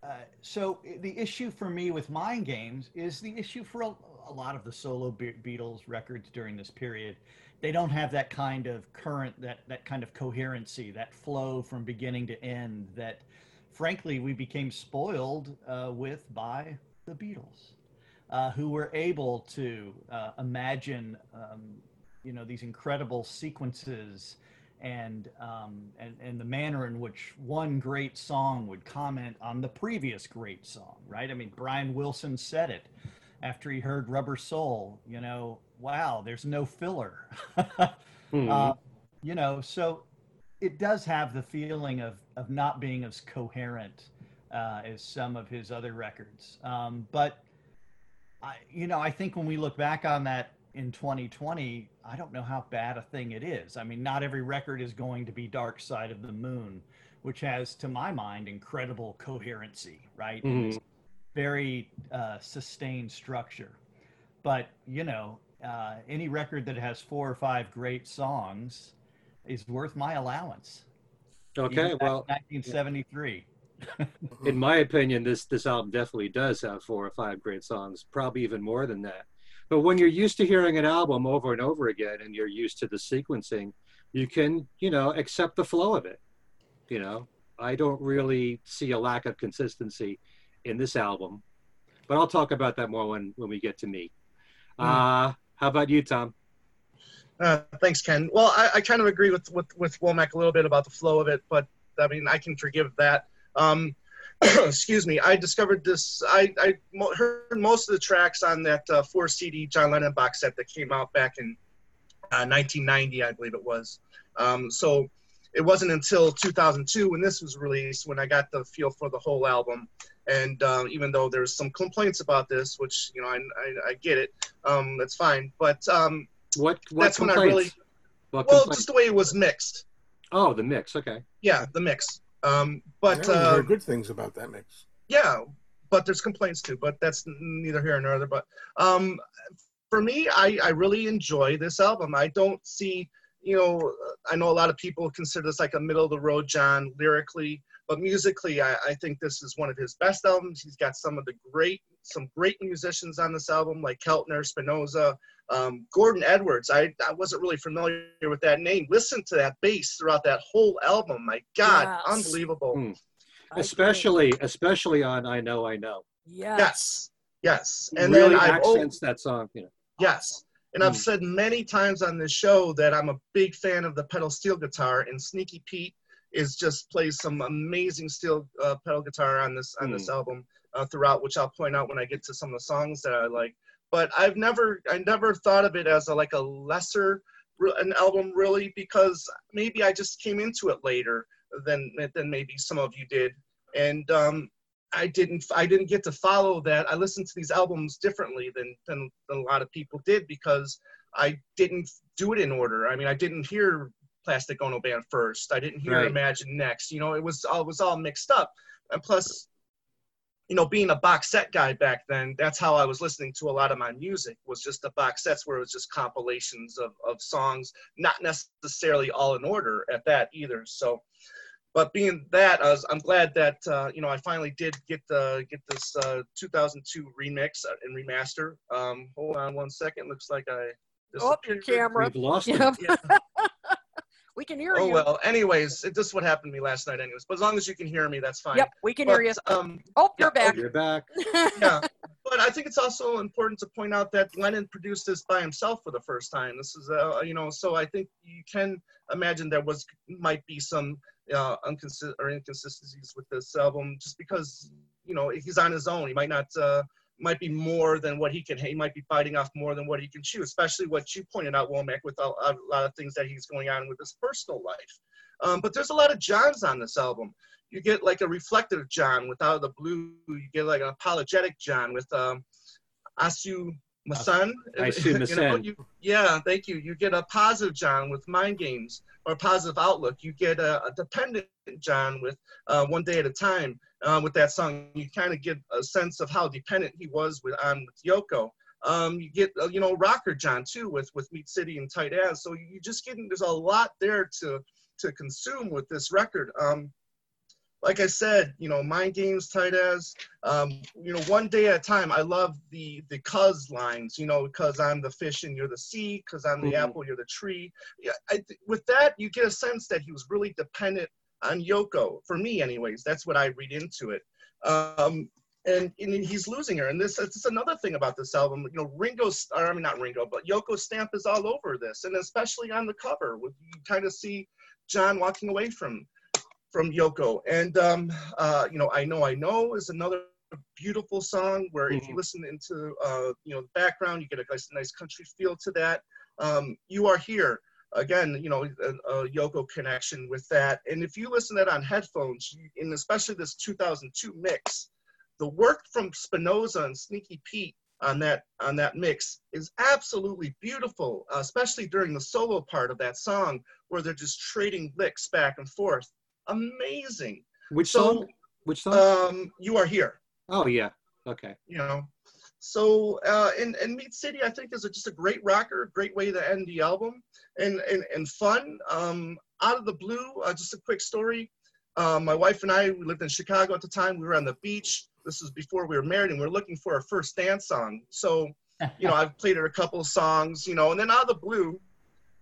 uh, so the issue for me with Mind Games is the issue for a, a lot of the solo Be- Beatles records during this period. They don't have that kind of current, that that kind of coherency, that flow from beginning to end. That, frankly, we became spoiled uh, with by the Beatles, uh, who were able to uh, imagine, um, you know, these incredible sequences and, um, and and the manner in which one great song would comment on the previous great song, right? I mean, Brian Wilson said it after he heard Rubber Soul. You know, wow, there's no filler. Mhm. Uh, you know, so it does have the feeling of of not being as coherent uh, as some of his other records. Um, but I, you know, I think when we look back on that in 2020, I don't know how bad a thing it is. I mean, not every record is going to be Dark Side of the Moon, which has, to my mind, incredible coherency, right? Mhm. it's very uh, sustained structure. But you know, uh, any record that has four or five great songs is worth my allowance. Okay, Even back in well, 1973. in my opinion, this this album definitely does have four or five great songs, probably even more than that. But when you're used to hearing an album over and over again, and you're used to the sequencing, you can, you know, accept the flow of it. You know, I don't really see a lack of consistency in this album, but I'll talk about that more when when we get to me. Uh, how about you, Tom? Uh, thanks, Ken. Well, I, I kind of agree with, with with Womack a little bit about the flow of it, but I mean, I can forgive that. Um, excuse me. I discovered this. I, I mo- heard most of the tracks on that uh, four CD John Lennon box set that came out back in uh, 1990, I believe it was. Um, so it wasn't until 2002 when this was released when I got the feel for the whole album. And um, even though there's some complaints about this, which you know I, I, I get it, um, that's fine. But um, What what That's when I complaints? really- well, complaints? just the way it was mixed. oh, the mix. Okay. Yeah, the mix. Um, but only uh, good things about that mix. yeah, but there's complaints too. But that's neither here nor there. But um, for me, I, I really enjoy this album. I don't see, you know, I know a lot of people consider this like a middle of the road John lyrically, but musically, I, I think this is one of his best albums. He's got some of the great, some great musicians on this album, like Keltner, Spinozza, um, Gordon Edwards. I, I wasn't really familiar with that name. Listen to that bass throughout that whole album. My God, Yes. unbelievable. Hmm. I agree. Especially especially on I know I know. Yes. Yes, yes. And really then I've, oh, accents that song. You know. Yes. And I've Hmm. said many times on this show that I'm a big fan of the pedal steel guitar, and Sneaky Pete is just plays some amazing steel uh, pedal guitar on this on this Hmm. album uh, throughout, which I'll point out when I get to some of the songs that I like. But I've never I never thought of it as a, like a lesser an album really because maybe I just came into it later than than maybe some of you did, and um, I didn't I didn't get to follow that. I listened to these albums differently than, than than a lot of people did because I didn't do it in order. I mean, I didn't hear Plastic Ono Band first. I didn't hear Right. Imagine next. You know, it was all it was all mixed up. And plus, you know, being a box set guy back then, that's how I was listening to a lot of my music was just the box sets where it was just compilations of, of songs, not necessarily all in order at that either. So, but being that, I was, I'm glad that uh, you know I finally did get the get this uh, 2002 remix and remaster. Um, hold on one second. Looks like I Oh, your camera. We've lost him. Yep. Yeah. We can hear Oh you. well. Anyways, it, this is what happened to me last night. Anyways, but as long as you can hear me, that's fine. Yep, we can but, hear you. Um, Oh, you're yeah, back. You're back. yeah, but I think it's also important to point out that Lennon produced this by himself for the first time. This is, uh, you know, so I think you can imagine there was might be some uh, inconsist- or inconsistencies with this album, just because you know he's on his own. He might not. Uh, might be more than what he can. He might be biting off more than what he can chew, especially what you pointed out, Womack, with a, a lot of things that he's going on with his personal life. Um, but there's a lot of Johns on this album you get like a reflective John with Out of the Blue. You get like an apologetic John with um, Asu Masan. Asu You know, Masan. you- yeah, thank you. You get a positive John with Mind Games or Positive Outlook. You get a, a dependent John with uh, One Day at a Time. Uh, with that song, you kind of get a sense of how dependent he was with on with Yoko. Um, you get uh, you know rocker John too with with Meat City and Tight Ass. So you just getting there's a lot there to to consume with this record. Um, like I said, you know, mind games, tight as, um, you know, one day at a time. I love the the cuz lines, you know, because I'm the fish and you're the sea, because I'm the Mhm. apple, you're the tree. Yeah, I, th- with that, you get a sense that he was really dependent on Yoko. For me, anyways, that's what I read into it. Um, and, and he's losing her. And this this is another thing about this album. You know, Ringo's, or I mean not Ringo, but Yoko's stamp is all over this, and especially on the cover, with you kind of see John walking away from from Yoko. And um, uh, you know, I know, I know is another beautiful song where if you listen into uh, you know the background, you get a nice, nice country feel to that. Um, you are here again. You know, a, a Yoko connection with that. And if you listen to that on headphones, and especially this 2002 mix, the work from Spinozza and Sneaky Pete on that on that mix is absolutely beautiful, especially during the solo part of that song where they're just trading licks back and forth. Amazing. Which So, song? Which song? Um, you are here. oh yeah. Okay. You know. So uh, and and Meat City, I think is a, just a great rocker, great way to end the album, and and and fun. Um, out of the blue, uh, just a quick story. Um, my wife and I, we lived in Chicago at the time. We were on the beach. This was before we were married, and we were looking for our first dance song. So, you know, I've played her a couple of songs, you know, and then out of the blue,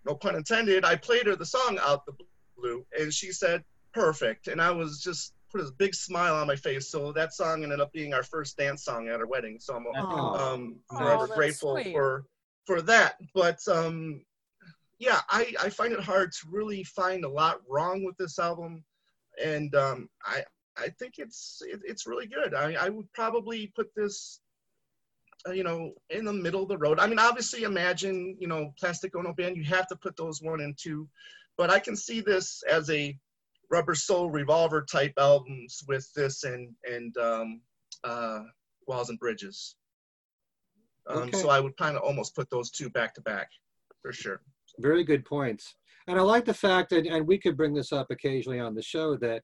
no pun intended, I played her the song out the blue, and she said, "Perfect," and I was just put a big smile on my face. So that song ended up being our first dance song at our wedding. So I'm Oh, um, forever grateful sweet. for for that. But um, yeah, I, I find it hard to really find a lot wrong with this album, and um, I I think it's it, it's really good. I I would probably put this. Uh, you know, in the middle of the road. I mean, obviously, imagine, you know, Plastic Ono Band, you have to put those one and two, but I can see this as a Rubber Soul Revolver type albums with this and and um, uh, Walls and Bridges. Um, Okay. So I would kind of almost put those two back to back, for sure. Very good points. And I like the fact that, and we could bring this up occasionally on the show, that,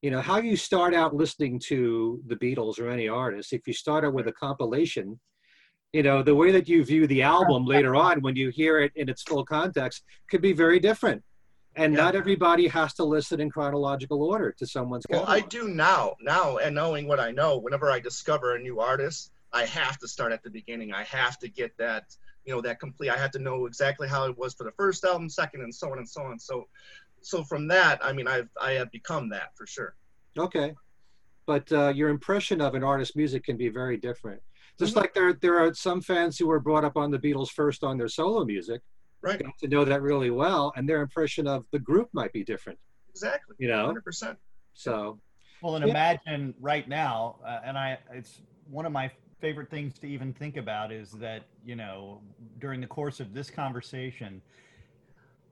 you know, how you start out listening to the Beatles or any artist, if you start out with a compilation, you know, the way that you view the album later on when you hear it in its full context could be very different. And Yeah. not everybody has to listen in chronological order to someone's Well, I do now, now, and knowing what I know, whenever I discover a new artist, I have to start at the beginning. I have to get that, you know, that complete. I have to know exactly how it was for the first album, second, and so on and so on. So, so from that, I mean, I've I have become that for sure. Okay. But uh, your impression of an artist's music can be very different. Just Mhm. like there, there are some fans who were brought up on the Beatles first on their solo music, Right. got to know that really well, and their impression of the group might be different, Exactly. you know? Hundred percent. So, Well, and Yeah. imagine right now, uh, and I, it's one of my favorite things to even think about is that, you know, during the course of this conversation,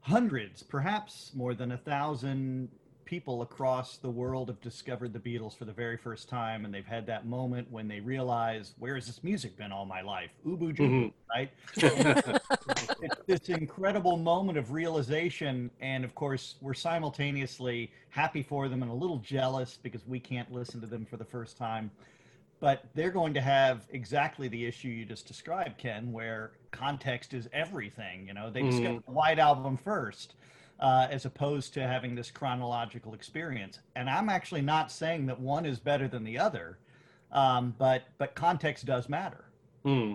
hundreds, perhaps more than a thousand people across the world have discovered the Beatles for the very first time, and they've had that moment when they realize, where has this music been all my life? Oobu Joobu, right? it's this incredible moment of realization and of course we're simultaneously happy for them and a little jealous because we can't listen to them for the first time but they're going to have exactly the issue you just described ken where context is everything you know they Mhm. discovered the white album first uh, as opposed to having this chronological experience and i'm actually not saying that one is better than the other um, but but context does matter hmm.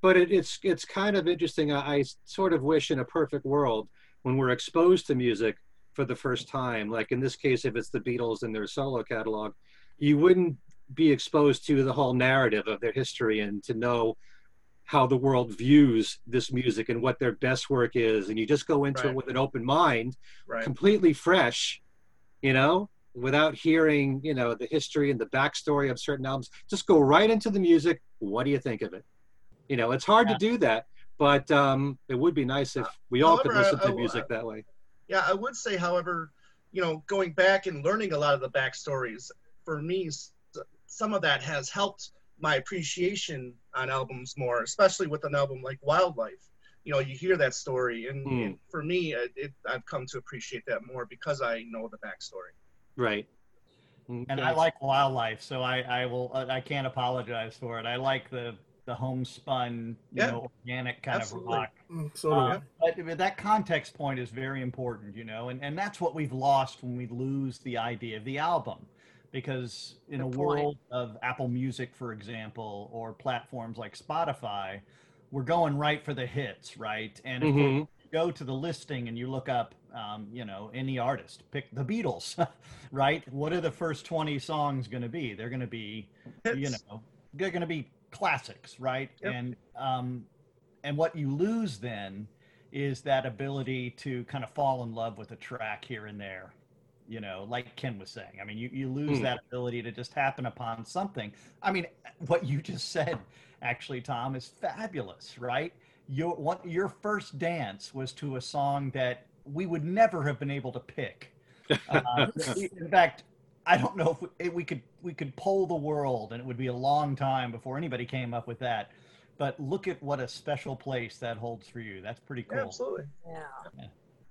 but it, it's it's kind of interesting. I, I sort of wish in a perfect world when we're exposed to music for the first time, like in this case, if it's the Beatles and their solo catalog, you wouldn't be exposed to the whole narrative of their history and to know how the world views this music and what their best work is. And you just go into Right. it with an open mind, Right. completely fresh, you know, without hearing, you know, the history and the backstory of certain albums. Just go right into the music. What do you think of it? You know, it's hard to do that, but um, it would be nice if we all could listen I- to I- music that way. Yeah, I would say, however, you know, going back and learning a lot of the backstories, for me, some of that has helped my appreciation on albums more, especially with an album like Wildlife. You know, you hear that story, and, and for me, it, it, I've come to appreciate that more because I know the backstory. Right. And I like wildlife, so I, I will uh, I can't apologize for it. I like the the homespun, you Yeah. know, organic kind Absolutely. of rock. Mm, So do Uh, I. but, but that context point is very important, you know, and, and that's what we've lost when we lose the idea of the album. Because in a point. world of Apple Music, for example, or platforms like Spotify, we're going right for the hits, right? And if Mhm. you go to the listing and you look up, um, you know, any artist, pick the Beatles, right? What are the first 20 songs going to be? They're going to be you know they're going to be classics right Yep. and um and what you lose then is that ability to kind of fall in love with a track here and there you know like ken was saying i mean you, you lose Hmm. that ability to just happen upon something i mean what you just said actually tom is fabulous right your what your first dance was to a song that we would never have been able to pick uh, in fact, I don't know if we, if we could we could poll the world, and it would be a long time before anybody came up with that. But look at what a special place that holds for you. That's pretty cool. Yeah, absolutely. Yeah.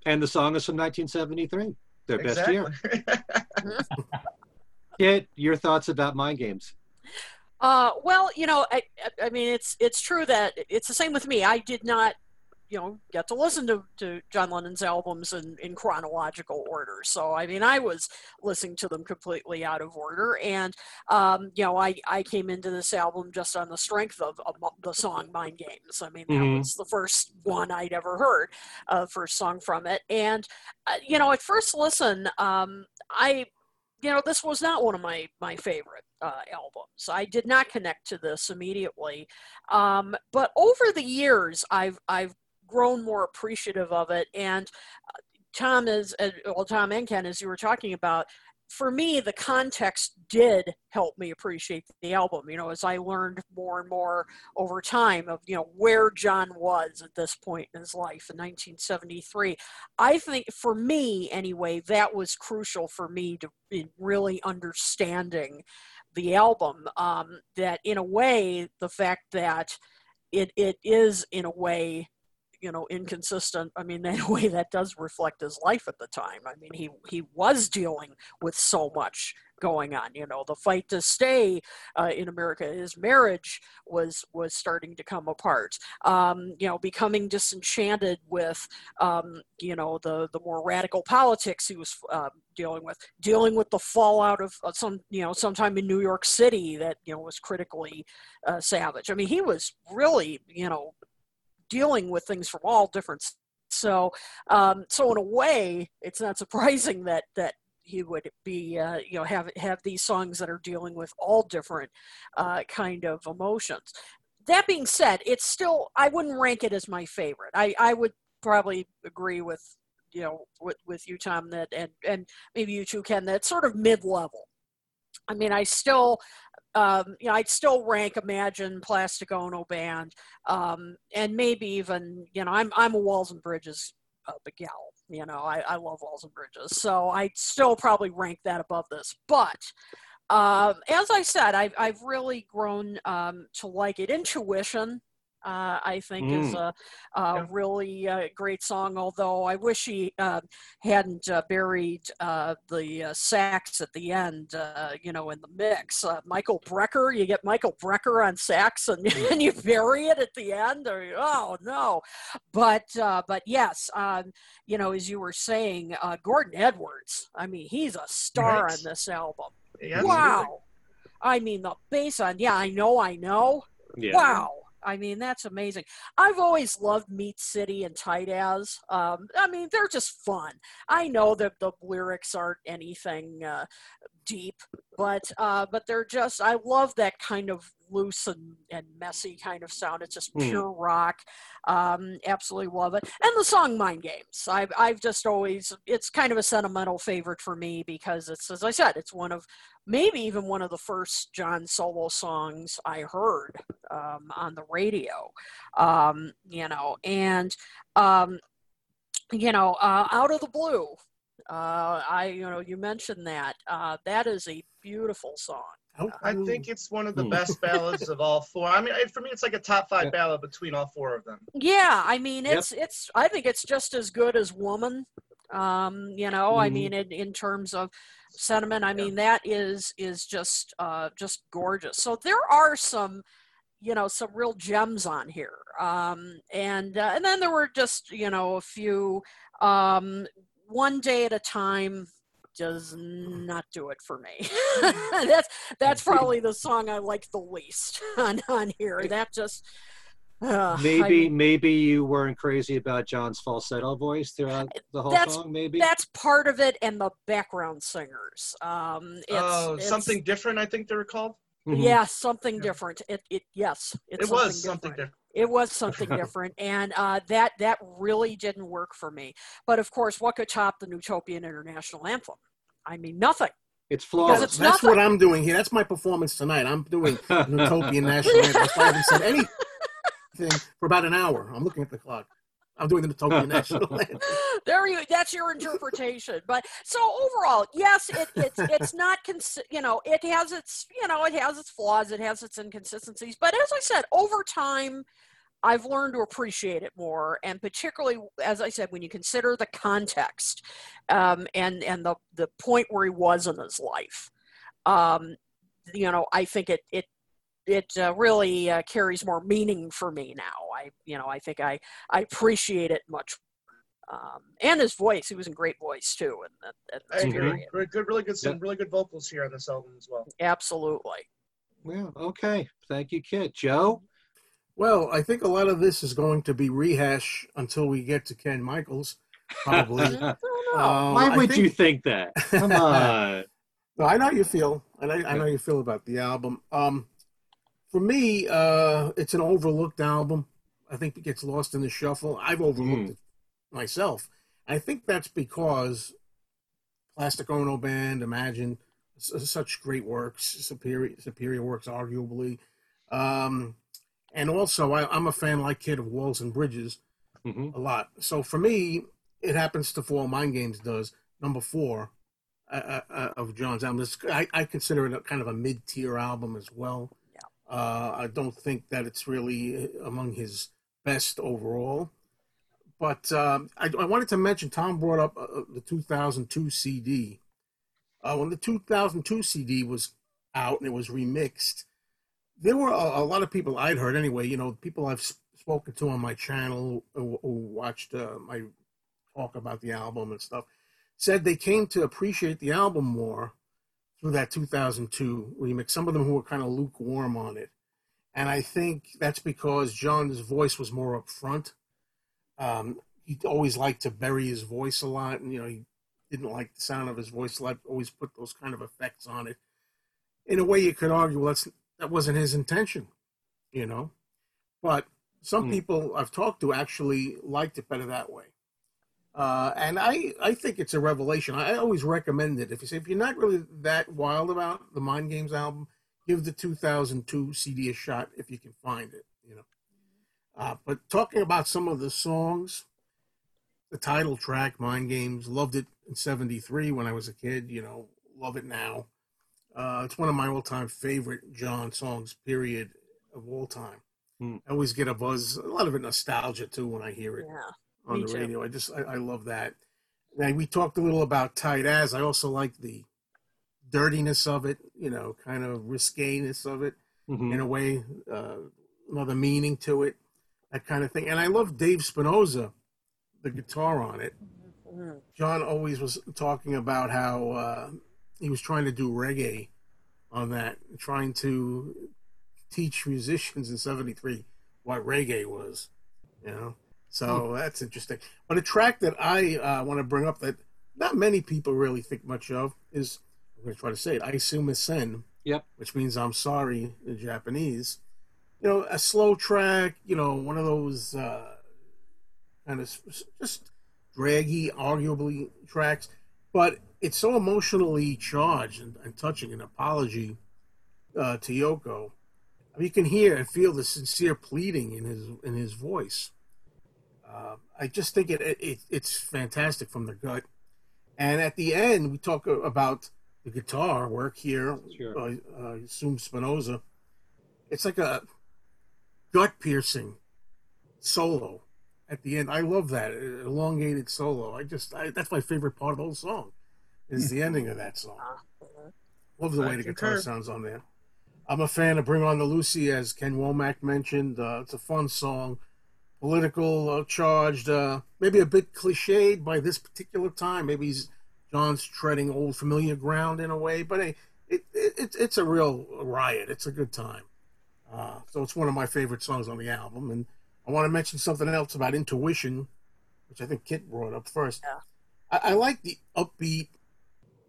And the song is from 1973, their best year. Exactly. Kit, your thoughts about mind games? Uh, well, you know, I, I- I mean, it's it's true that it's the same with me. I did not, you know, get to listen to, to John Lennon's albums in, in chronological order. So, I mean, I was listening to them completely out of order. And, um, you know, I, I came into this album just on the strength of, of the song Mind Games. I mean, that Mhm. was the first one I'd ever heard, uh, first song from it. And, uh, you know, at first listen, um, I, you know, this was not one of my, my favorite uh, albums. I did not connect to this immediately, um, but over the years, I've I've grown more appreciative of it. And uh, Tom is, uh, well, Tom and Ken, as you were talking about, for me, the context did help me appreciate the album. You know, as I learned more and more over time of you know where John was at this point in his life in 1973. I think for me, anyway, that was crucial for me to in really understanding the album um, that in a way the fact that it it is in a way you know inconsistent i mean in a way that does reflect his life at the time. I mean he he was dealing with so much going on you know the fight to stay uh, in america his marriage was was starting to come apart. Um, you know becoming disenchanted with um, you know the the more radical politics he was uh, dealing with dealing with the fallout of, of some you know sometime in new york city that you know was critically uh, savage. I mean he was really you know dealing with things from all different so um, so in a way it's not surprising that that he would be uh, you know have have these songs that are dealing with all different uh, kind of emotions. That being said it's still i wouldn't rank it as my favorite. I i would probably agree with you know with, with you tom that and and maybe you too ken that sort of mid-level. I mean i still um, you know, I'd still rank Imagine, Plastic Ono Band, um, and maybe even, you know, I'm I'm a Walls and Bridges uh, gal. You know, I, I love Walls and Bridges, so I'd still probably rank that above this. But um, as I said, I've I've really grown um, to like it. Intuition, uh, I think, is Mm. a, a Yeah. really uh, great song. Although I wish he uh, hadn't uh, buried uh, the uh, sax at the end, uh, you know, in the mix. Uh, Michael Brecker, you get Michael Brecker on sax, and, and you bury it at the end. Or, oh no, but uh, but yes, um, you know, as you were saying, uh, Gordon Edwards. I mean, he's a star Right. on this album. Yeah, wow. I mean, the bass on, yeah, I know, I know. Yeah. Wow. I mean, that's amazing. I've always loved Meat City and Tight As. Um, I mean, they're just fun. I know that the lyrics aren't anything uh, deep, but uh, but they're just. I love that kind of loose and, and messy kind of sound. It's just Hmm. pure rock. Um, absolutely love it. And the song Mind Games. I've I've just always. It's kind of a sentimental favorite for me because it's as I said, it's one of maybe even one of the first John solo songs I heard um, on the radio. Um, you know, and um, you know, uh, out of the blue. Uh, I, you know, you mentioned that. Uh, that is a beautiful song. I think it's one of the Hmm. best ballads of all four. I mean, for me, it's like a top five Yeah. ballad between all four of them. Yeah, I mean, Yep. it's it's. I think it's just as good as Woman. Um, you know, I Mhm. mean, in, in terms of sentiment, I mean that is is just uh, just gorgeous. So there are some, you know, some real gems on here. Um, and uh, and then there were just you know a few. Um, one day at a time does not do it for me. that's that's probably the song I like the least on on here. That just. Uh, I Maybe mean- maybe you weren't crazy about John's falsetto voice throughout the whole That's- song. Maybe that's part of it and the background singers um it's, oh, it's- something different, I think they were called. Mhm. yeah something Yeah. different it, it yes it's it was something different. it was something different and uh that that really didn't work for me but of course what could top the utopian international anthem i mean nothing It's Because flawless. it's That's nothing. what I'm doing here. That's my performance tonight. I'm doing Utopian National Anthem. That's I haven't said anything for about an hour. I'm looking at the clock. I'm doing the Utopian National Anthem. there you that's your interpretation but so overall yes it, it's it's not cons- you know it has its you know it has its flaws it has its inconsistencies but as i said over time i've learned to appreciate it more and particularly as i said when you consider the context um, and and the the point where he was in his life um, you know i think it it it uh, really uh, carries more meaning for me now i you know i think i i appreciate it much um, and his voice. He was in great voice too. And that, that, I that's agree. good, really good, some Yeah. really good vocals here on this album as well. Absolutely. Well, okay. Thank you, Kit. Joe. Well, I think a lot of this is going to be rehash until we get to Ken Michaels, probably. I don't know. Um, Why would think- you think that? Come on. No, I know how you feel, and I, I know how you feel about the album. Um, for me, uh, it's an overlooked album. I think it gets lost in the shuffle. I've overlooked Mm. it myself. I think that's because Plastic Ono Band, Imagine, such great works, superior superior works, arguably. Um, and also, I, I'm a fan, like Kit, of Walls and Bridges hmm a lot. So for me, it happens to fall. Mind Games does number four uh, uh, of John's album. I, I consider it a kind of a mid-tier album as well. Uh, I don't think that it's really uh, among his best overall. But um, I, I wanted to mention Tom brought up uh, the 2002 CD. Uh, when the 2002 CD was out and it was remixed, there were a, a lot of people I'd heard anyway. You know, people I've spoken to on my channel who, who watched uh, my talk about the album and stuff said they came to appreciate the album more through that 2002 remix. Some of them who were kind of lukewarm on it, and I think that's because John's voice was more up front. Um, he always liked to bury his voice a lot, and you know he didn't like the sound of his voice. Like always put those kind of effects on it. In a way, you could argue, well, that's that wasn't his intention, you know. But some Hmm. people I've talked to actually liked it better that way. Uh, and I, I think it's a revelation. I always recommend it. If you say if you're not really that wild about the Mind Games album, give the 2002 CD a shot if you can find it. You know. Uh, but talking about some of the songs, the title track, Mind Games, loved it in '73 when I was a kid. You know, love it now. Uh, it's one of my all-time favorite John songs. Period of all time. Hmm. I always get a buzz. A lot of it nostalgia too when I hear it Yeah. On Me the too. radio. I just I, I love that. Now we talked a little about tight as. I also like the dirtiness of it. You know, kind of risqueness of it hmm in a way. Uh, another meaning to it, that kind of thing. And I love Dave Spinozza, the guitar on it. Mm. John always was talking about how uh, he was trying to do reggae on that, trying to teach musicians in '73 what reggae was, you know. So that's interesting. But a track that I uh, want to bring up that not many people really think much of is I'm going to try to say it. I assume it's sen, Yep. which means I'm sorry in Japanese. You know, a slow track. You know, one of those uh, kind of just draggy, arguably tracks, but it's so emotionally charged and, and touching. An apology uh, to Yoko. I mean, you can hear and feel the sincere pleading in his in his voice. Uh, I just think it, it it's fantastic from the gut. And at the end, we talk about the guitar work here. Sure. Uh, uh, Sum Spinozza. It's like a gut piercing solo at the end. I love that elongated solo. I just I, that's my favorite part of the whole song is the ending of that song. Love the way the guitar sounds on there. I'm a fan of Bring On the Lucie, as Ken Womack mentioned. Uh, it's a fun song, political, uh, charged, uh, maybe a bit cliched by this particular time. Maybe he's, John's treading old familiar ground in a way, but hey, it, it, it's it's a real riot. It's a good time. Uh, so it's one of my favorite songs on the album. And I want to mention something else about Intuition, which I think Kit brought up first. Yeah. I, I like the upbeat,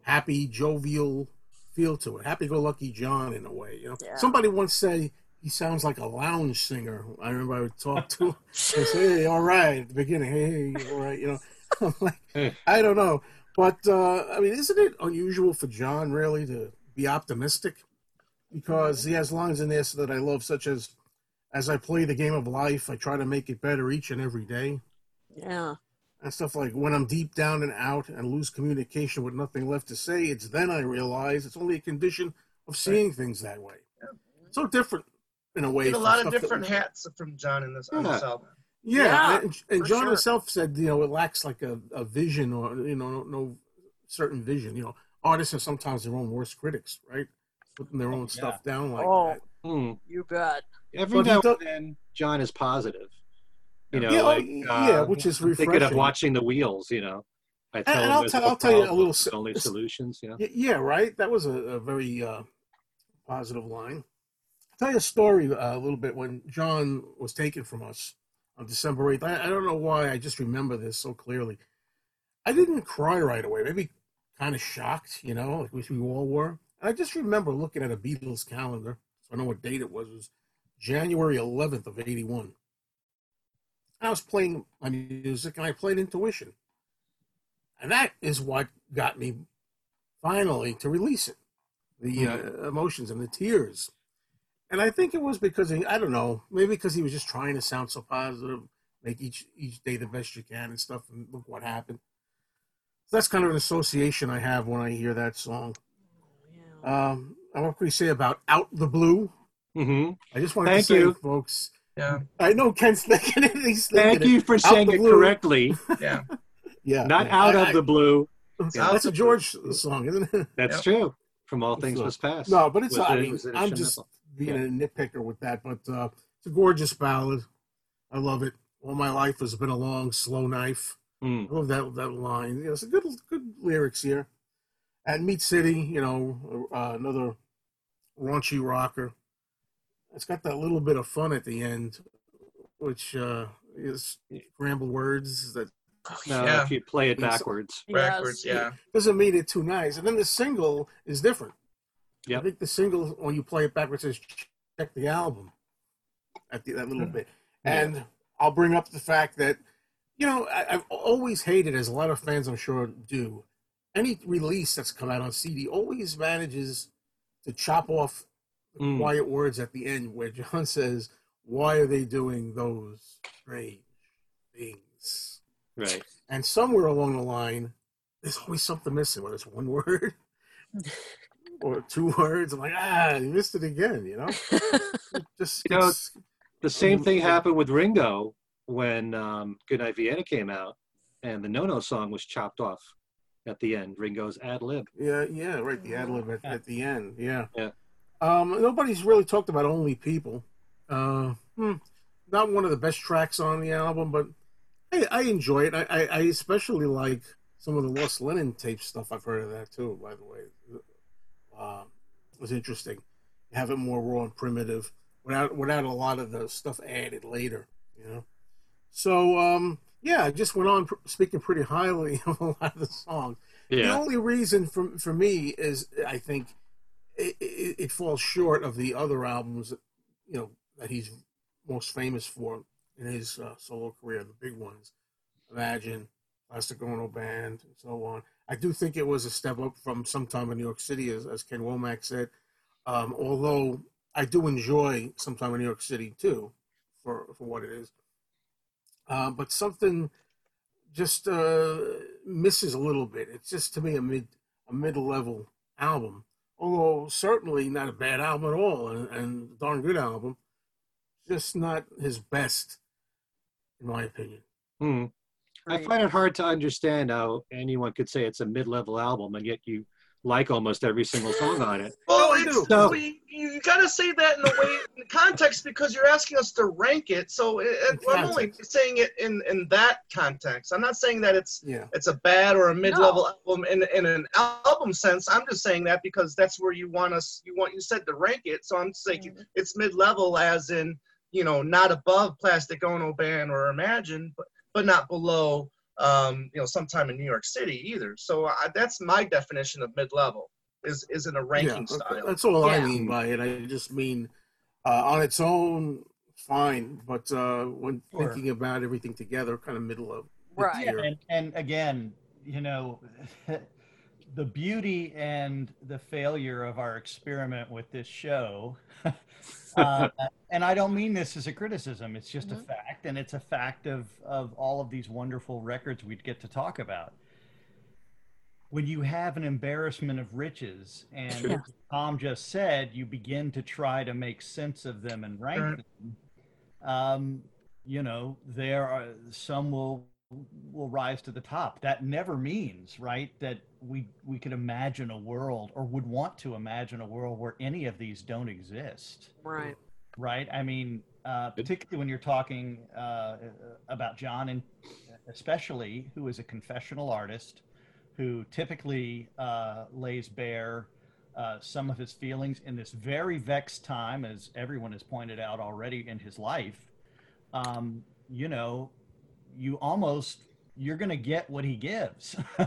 happy, jovial feel to it. Happy-go-lucky John in a way. You know, Yeah. somebody once said he sounds like a lounge singer. I remember I would talk to him. They say, "Hey, all right," at the beginning. Hey, hey, all right. You know, I'm like, I don't know, but uh, I mean, isn't it unusual for John really to be optimistic? Because he has lines in there that I love, such as, "As I play the game of life, I try to make it better each and every day." Yeah. and stuff like when I'm deep down and out and lose communication with nothing left to say, it's then I realize it's only a condition of seeing things that way. So different in a way. Get a lot of different we- hats from John in this on this album. Yeah, Yeah, and, and John sure. himself said, you know, it lacks like a, a vision or you know, no, no certain vision. You know, artists are sometimes their own worst critics, right? Putting their own stuff down like Oh. that. Hmm. You bet. Every But he now does- and then, John is positive. You know, Yeah, oh, like yeah, uh, which is I'm thinking of watching the wheels. You know, I tell and him I'll there's tell- no I'll tell you a little there's only s- solutions. You know. Yeah, right. That was a, a very uh, positive line. Tell you a story uh, a little bit when John was taken from us on December 8th. I, I don't know why I just remember this so clearly. I didn't cry right away, maybe kind of shocked, you know, like we all were. And I just remember looking at a Beatles calendar, so I know what date it was. It was January 11th of 81. I was playing my music and I played Intuition. And that is what got me finally to release it the uh, emotions and the tears. And I think it was because he, I don't know, maybe because he was just trying to sound so positive, make each each day the best you can and stuff. And look what happened. So that's kind of an association I have when I hear that song. Um, and what can we say about "Out the Blue"? hmm I just want to say, you. folks. Yeah, I know Ken's thinking it. He's thinking Thank you for Out saying it Blue. correctly. yeah. Yeah, Not yeah. out I- of the blue. Yeah, that's a George song, isn't it? That's Yep. true. From all things So- must pass. No, but it's Was I it- mean, was it a I'm just Chanel? being a nitpicker with that, but uh, it's a gorgeous ballad. I love it. All my life has been a long, slow knife. Hmm. I love that that line. You know, it's a good good lyrics here. At Meat City, you know, uh, another raunchy rocker. It's got that little bit of fun at the end, which uh, is scrambled words that No, Yeah. if you play it Yes. backwards. Backwards, Yes. yeah. doesn't mean it too nice. And then the single is different. I think the single, when you play it backwards, says check the album at the, that little bit. And I'll bring up the fact that, you know, I, I've always hated, as a lot of fans I'm sure do, any release that's come out on CD always manages to chop off Mm. quiet words at the end where John says, Why are they doing those strange things? Right. And somewhere along the line, there's always something missing, whether it's one word or two words. I'm like, ah, you missed it again, you know? Just You know, The same thing happened with Ringo when um, Goodnight Vienna came out, and the No No song was chopped off at the end. Ringo's ad lib. yeah, yeah, right. The ad lib at, at the end, yeah. Yeah. Um, nobody's really talked about Only People. Uh, hmm, not one of the best tracks on the album, but I, I enjoy it. I, I, I especially like some of the Lost Lennon tape stuff. I've heard of that too, by the way. Uh, was interesting. Have it more raw and primitive. without without a lot of the stuff added later. You know, so um, yeah, I just went on pr- speaking pretty highly of a lot of the songs. The only reason for for me is I think it, it, it falls short of the other albums, you know, that he's most famous for in his uh, solo career, the big ones, Imagine, Plastic Ono Band, and so on. I do think it was a step up from sometime in New York City, as, as Ken Womack said. Um, although I do enjoy sometime in New York City too, for for what it is. Uh, but something just uh, misses a little bit. It's just to me a mid a mid level album, although certainly not a bad album at all, and, and a darn good album. Just not his best, in my opinion. Hmm. I find it hard to understand how anyone could say it's a mid-level album and yet you like almost every single song on it. Well, it's. So- we, you got to say that in a way, in context, because you're asking us to rank it. So it, it- I'm only saying it in, in that context. I'm not saying that it's Yeah, it's a bad or a mid-level album in, in an album sense. I'm just saying that because that's where you want us. You want you said to rank it. So I'm saying Mhm. it's mid-level, as in you know not above Plastic Ono Band or Imagine, but but not below. Um, you know, sometime in New York City either. So I, that's my definition of mid-level. Is is in a ranking yeah, style. That's all I mean by it. I just mean uh, on its own, fine, but uh, when Sure. thinking about everything together, kind of middle of Right. Yeah, and, and again, you know, the beauty and the failure of our experiment with this show, uh, and I don't mean this as a criticism, it's just a Mhm. fact, and it's a fact of, of all of these wonderful records we'd get to talk about. When you have an embarrassment of riches, and. Tom just said, you begin to try to make sense of them and rank Right. them. Um, you know, there are some will will rise to the top. That never means, right, that we we could imagine a world or would want to imagine a world where any of these don't exist, Right. right? I mean, uh, particularly when you're talking uh, about John, and especially who is a confessional artist, who typically uh, lays bare uh, some of his feelings in this very vexed time, as everyone has pointed out already in his life. Um, you know, you almost you're going to get what he gives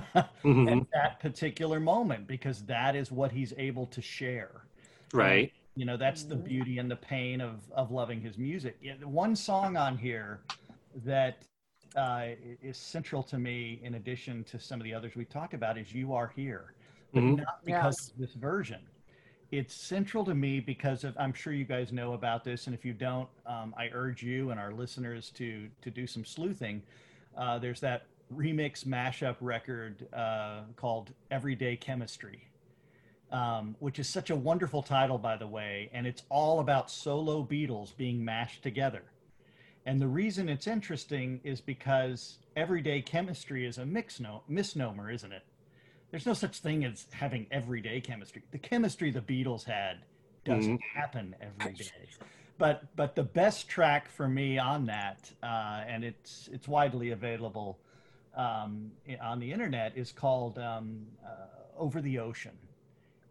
Mhm. at that particular moment because that is what he's able to share Right. you know that's the beauty and the pain of of loving his music yeah, the one song on here that uh, is central to me in addition to some of the others we talked about is you are here but Mhm. not because Yes. of this version it's central to me because of i'm sure you guys know about this and if you don't um, i urge you and our listeners to to do some sleuthing uh, there's that remix mashup record uh, called everyday chemistry um, which is such a wonderful title, by the way, and it's all about solo Beatles being mashed together. And the reason it's interesting is because everyday chemistry is a mix no- misnomer, isn't it? There's no such thing as having everyday chemistry. The chemistry the Beatles had doesn't happen every day. But but the best track for me on that, uh, and it's it's widely available um, on the internet, is called um, uh, "Over the Ocean."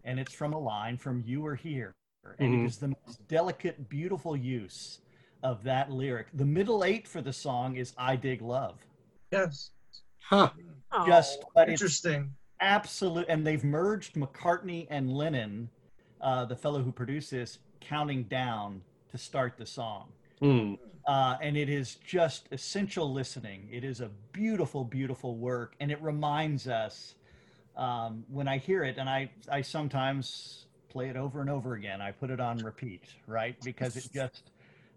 and it's from a line from "You Are Here," and Mhm. it is the most delicate, beautiful use of that lyric. The middle eight for the song is "I Dig Love." Yes. Huh. Just, Oh, but it's Interesting. Absolute, and they've merged McCartney and Lennon, uh, the fellow who produced this, counting down to start the song. Hmm. uh, and it is just essential listening. It is a beautiful, beautiful work, and it reminds us um, when I hear it, and I I sometimes play it over and over again. I put it on repeat, right, because it just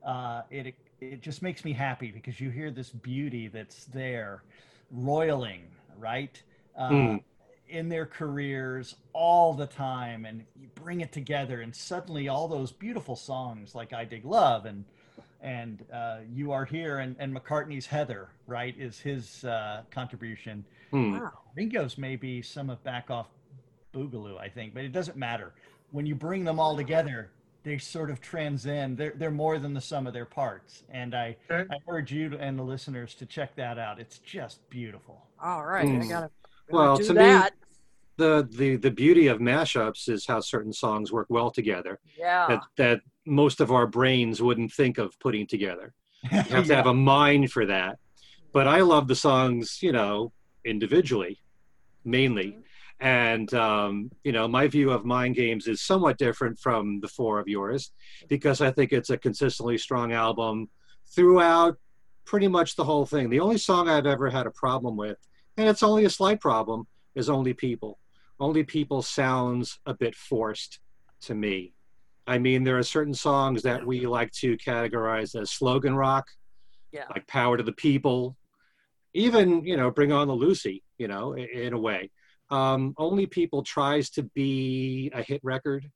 uh, it it just makes me happy because you hear this beauty that's there, roiling, right. Uh, Mm. In their careers all the time and you bring it together and suddenly all those beautiful songs like i dig love and and uh, you are here and, and mccartney's heather right is his uh, contribution Hmm. Wow. ringo's maybe some of back off boogaloo i think but it doesn't matter when you bring them all together they sort of transcend they're, they're more than the sum of their parts and i Okay. i urge you to- and the listeners to check that out it's just beautiful All right. Mm. gotta, gotta Well, do to me. The, the the beauty of mashups is how certain songs work well together. yeah. That that most of our brains wouldn't think of putting together. You have to have a mind for that. But I love the songs, you know, individually, mainly. And, um, you know, my view of Mind Games is somewhat different from the four of yours because I think it's a consistently strong album throughout pretty much the whole thing. The only song I've ever had a problem with, and it's only a slight problem, is Only People. Only People sounds a bit forced to me. I mean, there are certain songs that we like to categorize as slogan rock, Yeah. like Power to the People, even, you know, Bring on the Lucie, you know, in a way. Um, Only People tries to be a hit record,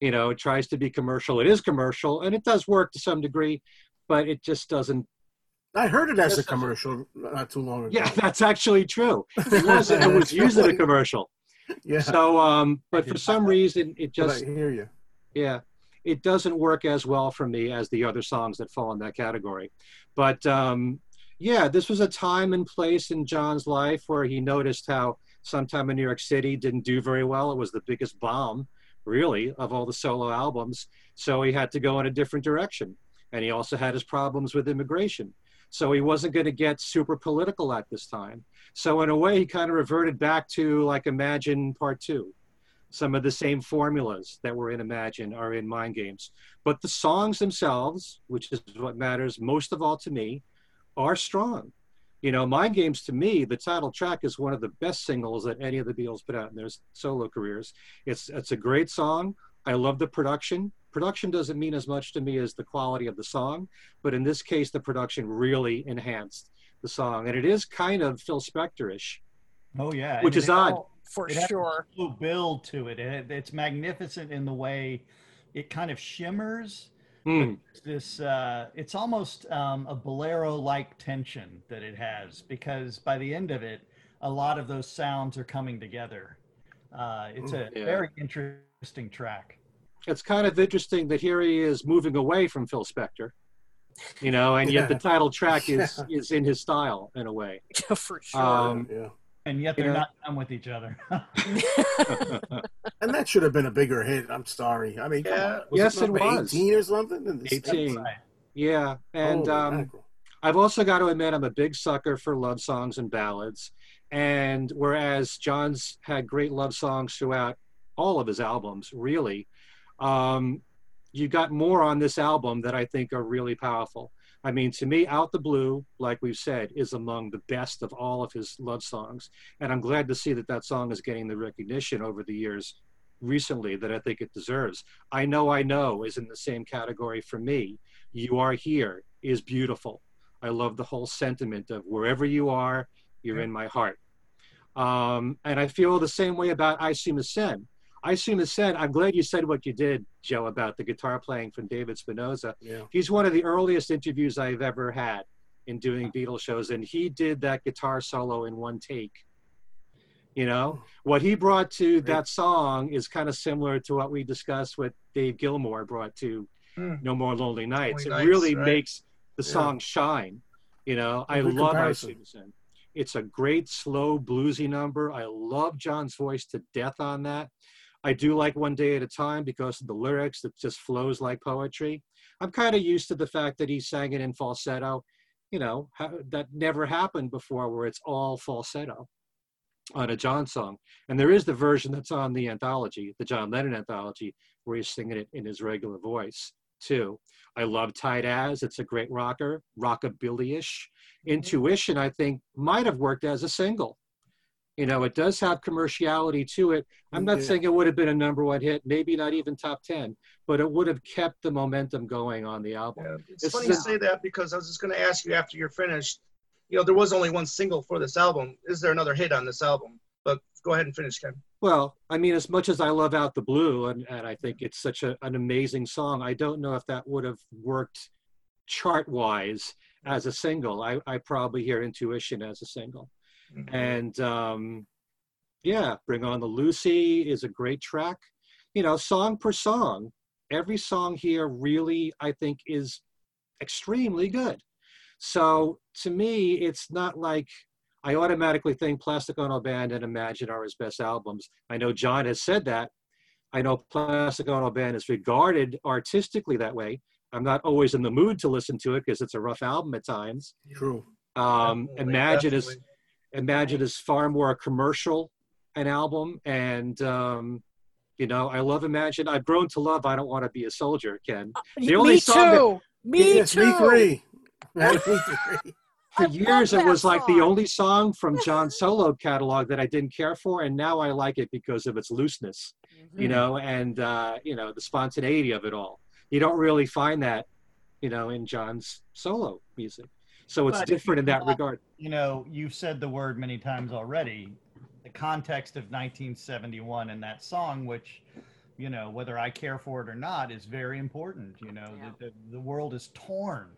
you know, it tries to be commercial. It is commercial and it does work to some degree, but it just doesn't. I heard it as a commercial not too long ago. Yeah, that's actually true. It was, it was used in a commercial. yeah. So, um, but for some reason, it but just I hear you. Yeah, it doesn't work as well for me as the other songs that fall in that category. But um, yeah, this was a time and place in John's life where he noticed how sometime in New York City didn't do very well. It was the biggest bomb, really, of all the solo albums. So he had to go in a different direction. And he also had his problems with immigration. So he wasn't going to get super political at this time. So in a way, he kind of reverted back to like Imagine Part Two some of the same formulas that were in Imagine are in Mind Games. But the songs themselves, which is what matters most of all to me, are strong. You know, Mind Games to me, the title track is one of the best singles that any of the Beatles put out in their solo careers. It's it's a great song. I love the production. Production doesn't mean as much to me as the quality of the song, but in this case, the production really enhanced the song, and it is kind of Phil Spector-ish. Oh yeah, Which and is it- odd. Oh, for It has sure. a build to it. it. It's magnificent in the way it kind of shimmers. Hmm. This uh, it's almost um, a bolero-like tension that it has because by the end of it, a lot of those sounds are coming together. Uh, it's a Yeah. very interesting track. it's kind of interesting that here he is moving away from Phil Spector, you know, and yet the title track is is in his style in a way. for sure. Um, yeah. And yet they're know- not done with each other. And that should have been a bigger hit. I'm sorry. I mean, Yeah. Was Yes, it number was. 18 or something? In the 18. States? yeah, and Holy um. I've also got to admit I'm a big sucker for love songs and ballads, and whereas John's had great love songs throughout all of his albums, really, um, you got more on this album that I think are really powerful. I mean, to me, Out the Blue, like we've said, is among the best of all of his love songs. And I'm glad to see that that song is getting the recognition over the years recently that I think it deserves. I Know, I Know is in the same category for me. You Are Here is beautiful. I love the whole sentiment of wherever you are, you're in my heart. Um, and I feel the same way about Aisumasen. I See said, I'm glad you said what you did, Joe, about the guitar playing from David Spinozza Yeah. he's one of the earliest interviews I've ever had in doing Beatles shows, and he did that guitar solo in one take. You know, what he brought to that song is kind of similar to what we discussed with Dave Gilmour brought to Hmm. No More Lonely Nights. Lonely it really Nights, right. makes the Yeah. song shine. You know, I Good love I comparison. The Sin. It's a great, slow, bluesy number. I love John's voice to death on that. I do like One Day at a Time because of the lyrics that just flows like poetry. I'm kind of used to the fact that he sang it in falsetto. You know, ha- that never happened before where it's all falsetto on a John song. And there is the version that's on the anthology, the John Lennon anthology, where he's singing it in his regular voice too. I love Tight As. It's a great rocker, rockabilly-ish. Mm-hmm. Intuition, I think, might have worked as a single. You know, it does have commerciality to it. I'm not Yeah. saying it would have been a number one hit, maybe not even top 10, but it would have kept the momentum going on the album. Yeah, it's This funny is you say that because I was just going to ask you after you're finished. You know, there was only one single for this album. Is there another hit on this album? But go ahead and finish, Ken. Well, I mean, as much as I love Out the Blue, and, and I think it's such a, an amazing song, I don't know if that would have worked chart wise as a single. I, I probably hear Intuition as a single. Mhm. And um, yeah, Bring On the Lucie is a great track. You know, song per song, every song here really, I think, is extremely good. So to me, it's not like I automatically think Plastic Ono Band and Imagine are his best albums. I know John has said that. I know Plastic Ono Band is regarded artistically that way. I'm not always in the mood to listen to it because it's a rough album at times. True. Um, Definitely, Imagine is definitely. Imagine is far more a commercial an album, and um, you know I love Imagine. I've grown to love. I don't want to be a soldier, Ken. The only me song that- too. Me yes, too. me three. Me three. For I years, it that was like the only song from John solo catalog that I didn't care for, and now I like it because of its looseness, Mm-hmm. you know, and uh, you know the spontaneity of it all. You don't really find that, you know, in John's solo music. So it's But different in that want- regard. you know, you've said the word many times already. The context of 1971 and that song, which, you know, whether I care for it or not, is very important. You know, Yeah. the, the, the world is torn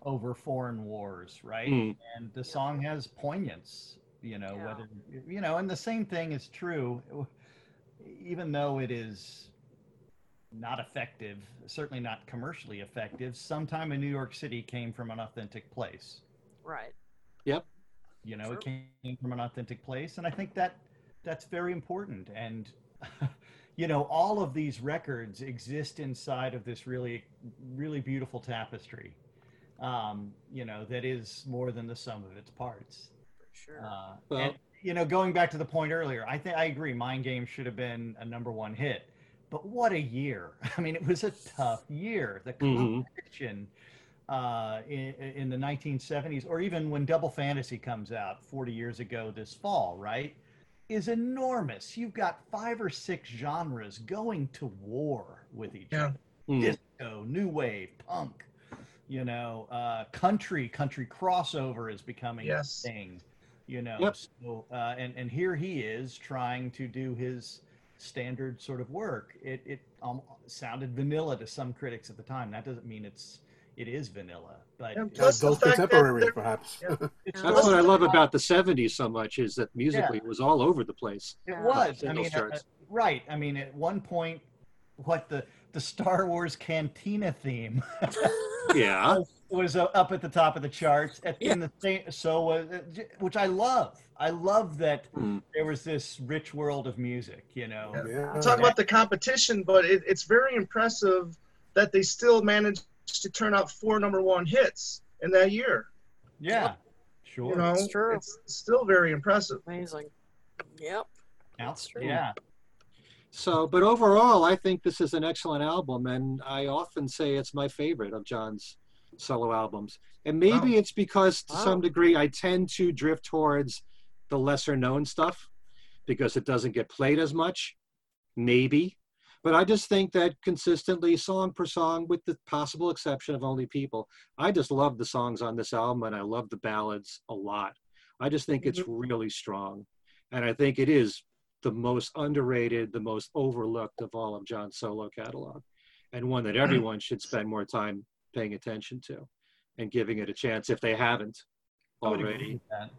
over foreign wars, right? Mm. And the song has poignance, you know, Yeah. whether, you know, and the same thing is true, even though it is not effective, certainly not commercially effective, sometime in New York City came from an authentic place Right. Yep. You know True. it came from an authentic place and i think that that's very important and you know all of these records exist inside of this really really beautiful tapestry um you know that is more than the sum of its parts For sure. uh, Well- and you know going back to the point earlier i think i agree mind game should have been a number one hit but what a year i mean it was a tough year the Mhm. competition uh, in, in the 1970s or even when double fantasy comes out 40 years ago this fall right is enormous you've got five or six genres going to war with each Yeah. other Mm. disco, new wave, punk, you know, uh, country, country crossover is becoming Yes. a thing, you know. Yep. So, uh, and and here he is trying to do his standard sort of work. It it um, sounded vanilla to some critics at the time. That doesn't mean it's it is vanilla, but Yeah, it- plus the Adult fact that contemporary, perhaps. Yeah. That's what I love about the 70s so much is that musically it was all over the place. It was. I mean, uh, right. I mean, at one point, what the the Star Wars Cantina theme Yeah. was, was uh, up at the top of the charts. At, in the same, so uh, which I love. I love that Mm. there was this rich world of music. You know. Yeah. talk about the competition, but it, it's very impressive that they still managed to turn out four number one hits in that year. Yeah. Sure. You know, It's true. it's still very impressive. Amazing. Yep. That's true. Yeah. So, but overall, I think this is an excellent album, and I often say it's my favorite of John's solo albums. And maybe Wow. it's because to Wow. some degree I tend to drift towards the lesser known stuff because it doesn't get played as much. Maybe. But I just think that consistently, song per song, with the possible exception of Only People, I just love the songs on this album and I love the ballads a lot. I just think it's mm-hmm. really strong. And I think it is the most underrated, the most overlooked of all of John's solo catalog, and one that everyone should spend more time paying attention to and giving it a chance if they haven't I would agree already. with that.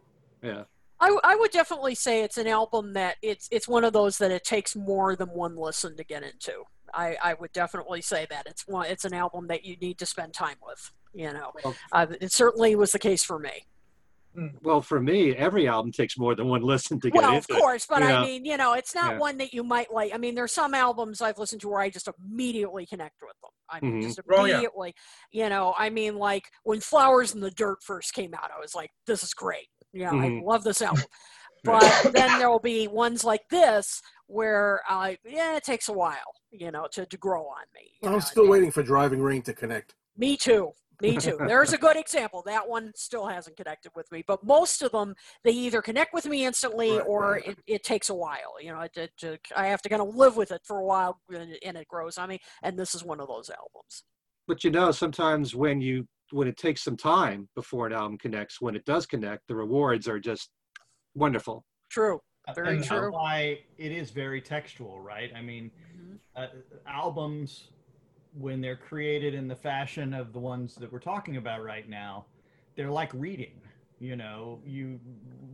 Yeah. I, I would definitely say it's an album that it's it's one of those that it takes more than one listen to get into. I, I would definitely say that it's one it's an album that you need to spend time with. You know, Well- uh, it certainly was the case for me. Well, for me, every album takes more than one listen to get Well, of into. it. course, but you I mean, you know, it's not Yeah. one that you might like. I mean, there's some albums I've listened to where I just immediately connect with them. I mean, Mhm. just Oh, yeah. immediately. You know, I mean, like when Flowers in the Dirt first came out, I was like, this is great. You know, I love this album. But then there will be ones like this where I, yeah, it takes a while, you know, to, to grow on me. I'm still and- waiting for Driving Rain to connect. Me too. Me too. There's a good example. That one still hasn't connected with me, but most of them they either connect with me instantly Right, or right. it, it takes a while. You know, it, it, it- I have to kind of live with it for a while and, and it grows on me. And this is one of those albums. But you know, sometimes when you when it takes some time before an album connects, when it does connect, the rewards are just wonderful. True. Very and true. Why it is very textual, right? I mean, uh, albums when they're created in the fashion of the ones that we're talking about right now they're like reading you know you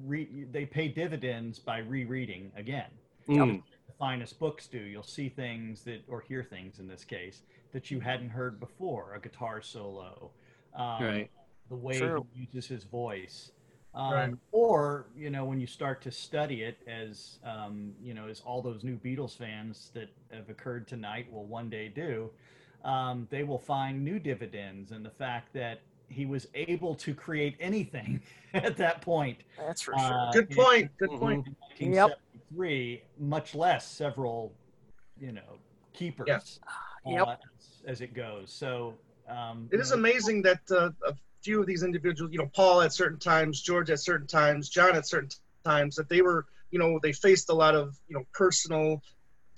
read they pay dividends by rereading again Mm. the finest books do you'll see things that or hear things in this case that you hadn't heard before a guitar solo um, Right. the way True. he uses his voice Um, Right. Or, you know, when you start to study it, as, um, you know, as all those new Beatles fans that have occurred tonight will one day do, um, they will find new dividends in the fact that he was able to create anything at that point. That's for sure. uh, Good in- point. Good Mhm. point. in 1973, much less several, you know, keepers Yeah. Yep. uh, as, as it goes. So um, It is know, amazing that uh, a few of these individuals, you know, Paul at certain times, George at certain times, John at certain times, that they were, you know, they faced a lot of, you know, personal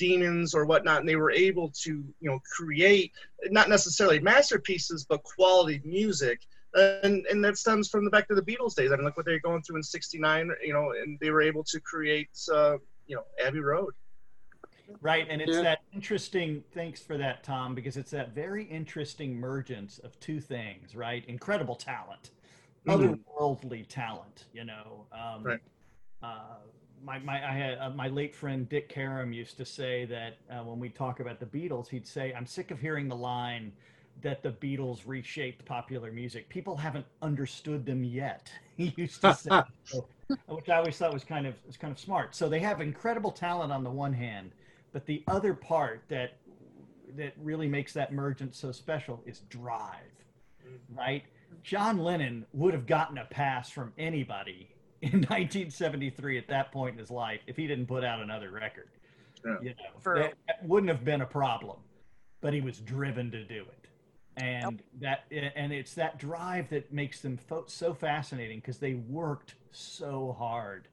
demons or whatnot, and they were able to, you know, create not necessarily masterpieces, but quality music. And and that stems from the back to the Beatles days. I mean, look what they were going through in '69, you know, and they were able to create, uh, you know, Abbey Road. Right, and it's Yeah. that interesting. Thanks for that, Tom, because it's that very interesting mergence of two things, right? Incredible talent, otherworldly talent. You know, um, Right. uh, my my I had uh, my late friend Dick Karam used to say that uh, when we talk about the Beatles, he'd say, "I'm sick of hearing the line." That the Beatles reshaped popular music. People haven't understood them yet. He used to say, so, which I always thought was kind of was kind of smart. So they have incredible talent on the one hand, but the other part that that really makes that mergence so special is drive right john lennon would have gotten a pass from anybody in 1973 at that point in his life if he didn't put out another record Yeah. you know True. that, that wouldn't have been a problem but he was driven to do it and that and it's that drive that makes them fo- so fascinating because they worked so hard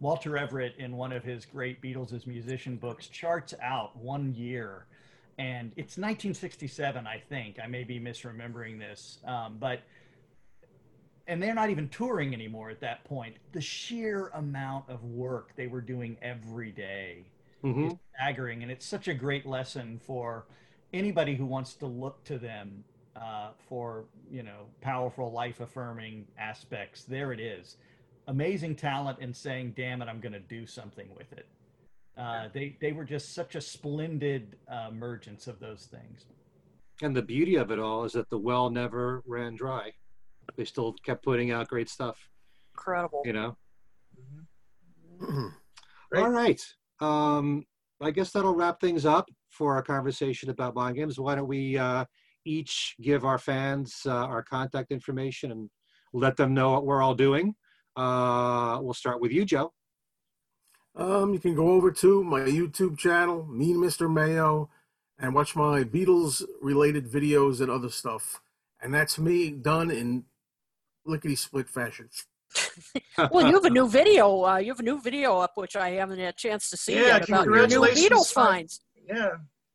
Walter Everett, in one of his great Beatles as musician books, charts out one year, and it's 1967, I think. I may be misremembering this, um, but and they're not even touring anymore at that point. The sheer amount of work they were doing every day Mhm. is staggering, and it's such a great lesson for anybody who wants to look to them uh, for you know powerful, life affirming aspects. There it is amazing talent and saying, "Damn it, I'm going to do something with it." Uh, they they were just such a splendid uh, mergence of those things. And the beauty of it all is that the well never ran dry. They still kept putting out great stuff, Incredible. you know? Great. All right. Um, I guess that'll wrap things up for our conversation about mind games. Why don't we uh, each give our fans uh, our contact information and let them know what we're all doing? Uh, we'll start with you, Joe. Um, you can go over to my YouTube channel, me Mr. Mayo, and watch my Beatles related videos and other stuff. And that's me done in lickety split fashion. Well, you have a new video. Uh, you have a new video up, which I haven't had a chance to see Yeah, yet about your new congratulations, Beatles son. finds. Yeah.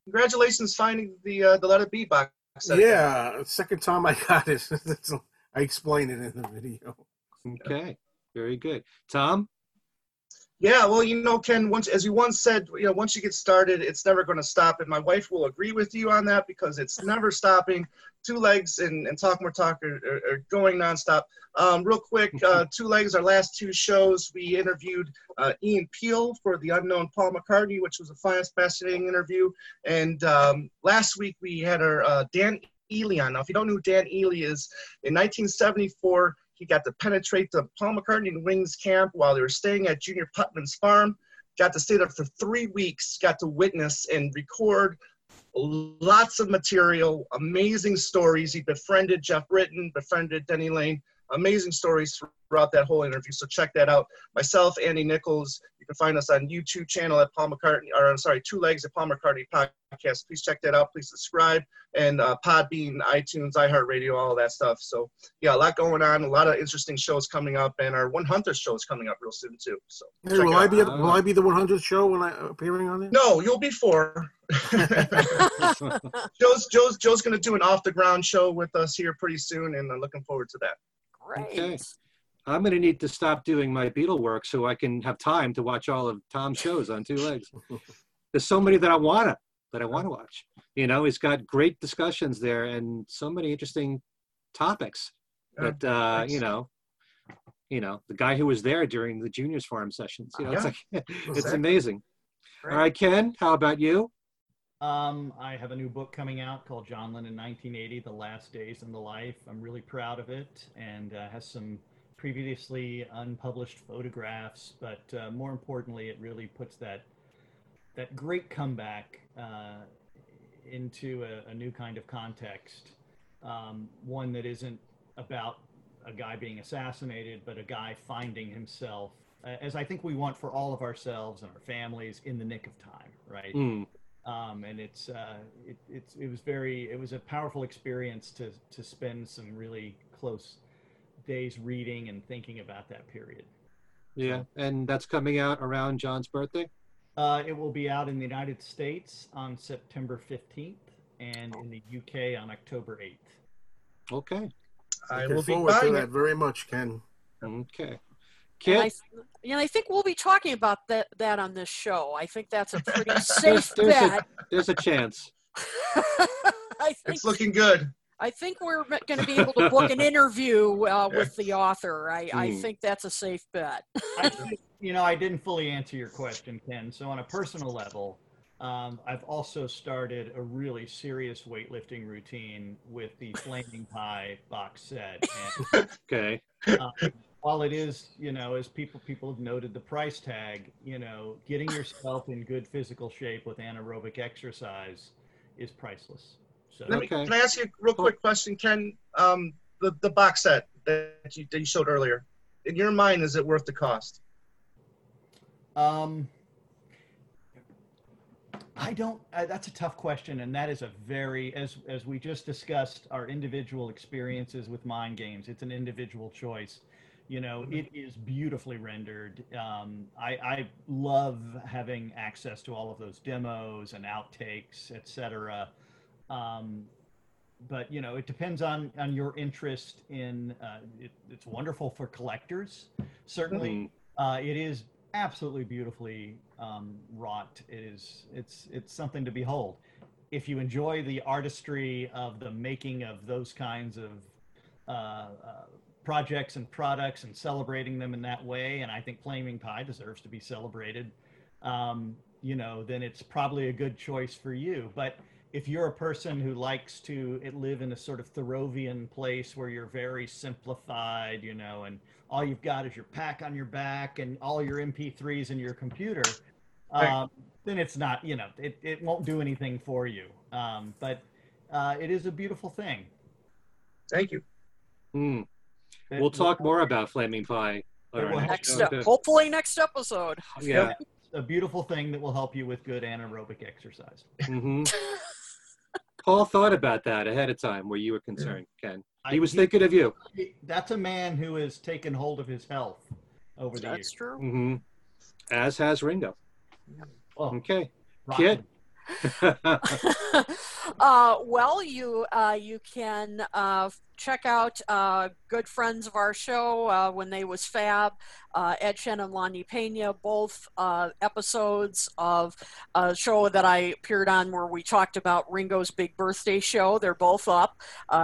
Congratulations finding the uh, the letter B box. set. Yeah, second time I got it. I explained it in the video. Okay. Very good. Tom? Yeah, well, you know, Ken, once as you once said, you know, once you get started, it's never going to stop. And my wife will agree with you on that because it's never stopping. Two legs and, and talk more talk are, are, are going nonstop. Um, real quick, uh, two legs. Our last two shows, we interviewed uh, Ian Peel for the unknown Paul McCartney, which was a fascinating interview. And um, last week we had our uh, Dan Ely on. Now, if you don't know who Dan Ely is, in 1974 he got to penetrate the Paul McCartney and Wings camp while they were staying at Junior Putman's farm. Got to stay there for three weeks. Got to witness and record lots of material, amazing stories. He befriended Geoff Britton, befriended Denny Laine. Amazing stories throughout that whole interview. So check that out. Myself, Andy Nichols. You can find us on YouTube channel at Paul McCartney, or I'm sorry, Two Legs at Paul McCartney Podcast. Please check that out. Please subscribe and uh, Podbean, iTunes, iHeartRadio, all that stuff. So yeah, a lot going on. A lot of interesting shows coming up, and our 100th show is coming up real soon too. So Hey, will I be at, will I be the 100th show when I appearing on it? No, you'll be four. Joe's Joe's Joe's going to do an off the ground show with us here pretty soon, and I'm looking forward to that. Great. Okay. I'm going to need to stop doing my Beatle work so I can have time to watch all of Tom's shows on two legs. There's so many that I want to that I want to watch. You know, he's got great discussions there and so many interesting topics that uh, thanks. you know, you know, the guy who was there during the Junior's Farm sessions. You know, it's Yeah. like it's amazing. All right, Ken, how about you? Um, I have a new book coming out called John Lennon 1980: The Last Days in the Life. I'm really proud of it, and uh, has some previously unpublished photographs, but uh, more importantly, it really puts that that great comeback uh, into a, a, new kind of context, um, one that isn't about a guy being assassinated, but a guy finding himself, as I think we want for all of ourselves and our families, in the nick of time, right? Mm. Um, and it's uh, it, it's it was very it was a powerful experience to to spend some really close days reading and thinking about that period. Yeah, and that's coming out around John's birthday. Uh, it will be out in the United States on September 15th and in the UK on October 8th. Okay. I Looking will be forward to that it. very much, Ken. Okay. And I, and I think we'll be talking about that, that on this show. I think that's a pretty safe there's a, bet. there's a chance. I think It's looking good. I think we're going to be able to book an interview uh, with the author. I, I Hmm. think that's a safe bet. I think, you know, I didn't fully answer your question, Ken. So on a personal level, um, I've also started a really serious weightlifting routine with the Flaming Pie box set. And Okay. um, while it is, you know, as people people have noted, the price tag, you know, getting yourself in good physical shape with anaerobic exercise is priceless. So Let me, Okay. Can I ask you a real quick question, Ken? Um, the the box set that you, that you showed earlier. In your mind, is it worth the cost? Um, I don't. Uh, that's a tough question, and that is a very, as as we just discussed, our individual experiences with mind games. It's an individual choice. You know, it is beautifully rendered. Um, I, I love having access to all of those demos and outtakes, etc. Um, but you know, it depends on on your interest in. Uh, it, it's wonderful for collectors, certainly. Mm. Uh, it is absolutely beautifully um, wrought. It is it's it's something to behold. If you enjoy the artistry of the making of those kinds of uh, uh, projects and products and celebrating them in that way, and I think Flaming Pie deserves to be celebrated. Um, you know, then it's probably a good choice for you. But if you're a person who likes to live in a sort of Thoreauvian place where you're very simplified, you know, and all you've got is your pack on your back and all your MP3s and your computer, Right. um, then it's not, you know, it, it won't do anything for you. Um, but uh, it is a beautiful thing. Thank you. Mm. It We'll talk more about Flaming Pie. on our will Next up, too. hopefully next episode. Yeah. A beautiful thing that will help you with good anaerobic exercise. hmm Paul thought about that ahead of time where you were concerned, Ken. He I- was thinking of you. That's a man who has taken hold of his health over the years. That's years. true. hmm As has Ringo. Oh, Okay. rotten. Kid. uh, well, you uh, you can uh, check out uh, good friends of our show uh, when they was fab. Ed Shen and Lonnie Pena, both episodes of a show that I appeared on where we talked about Ringo's big birthday show. They're both up.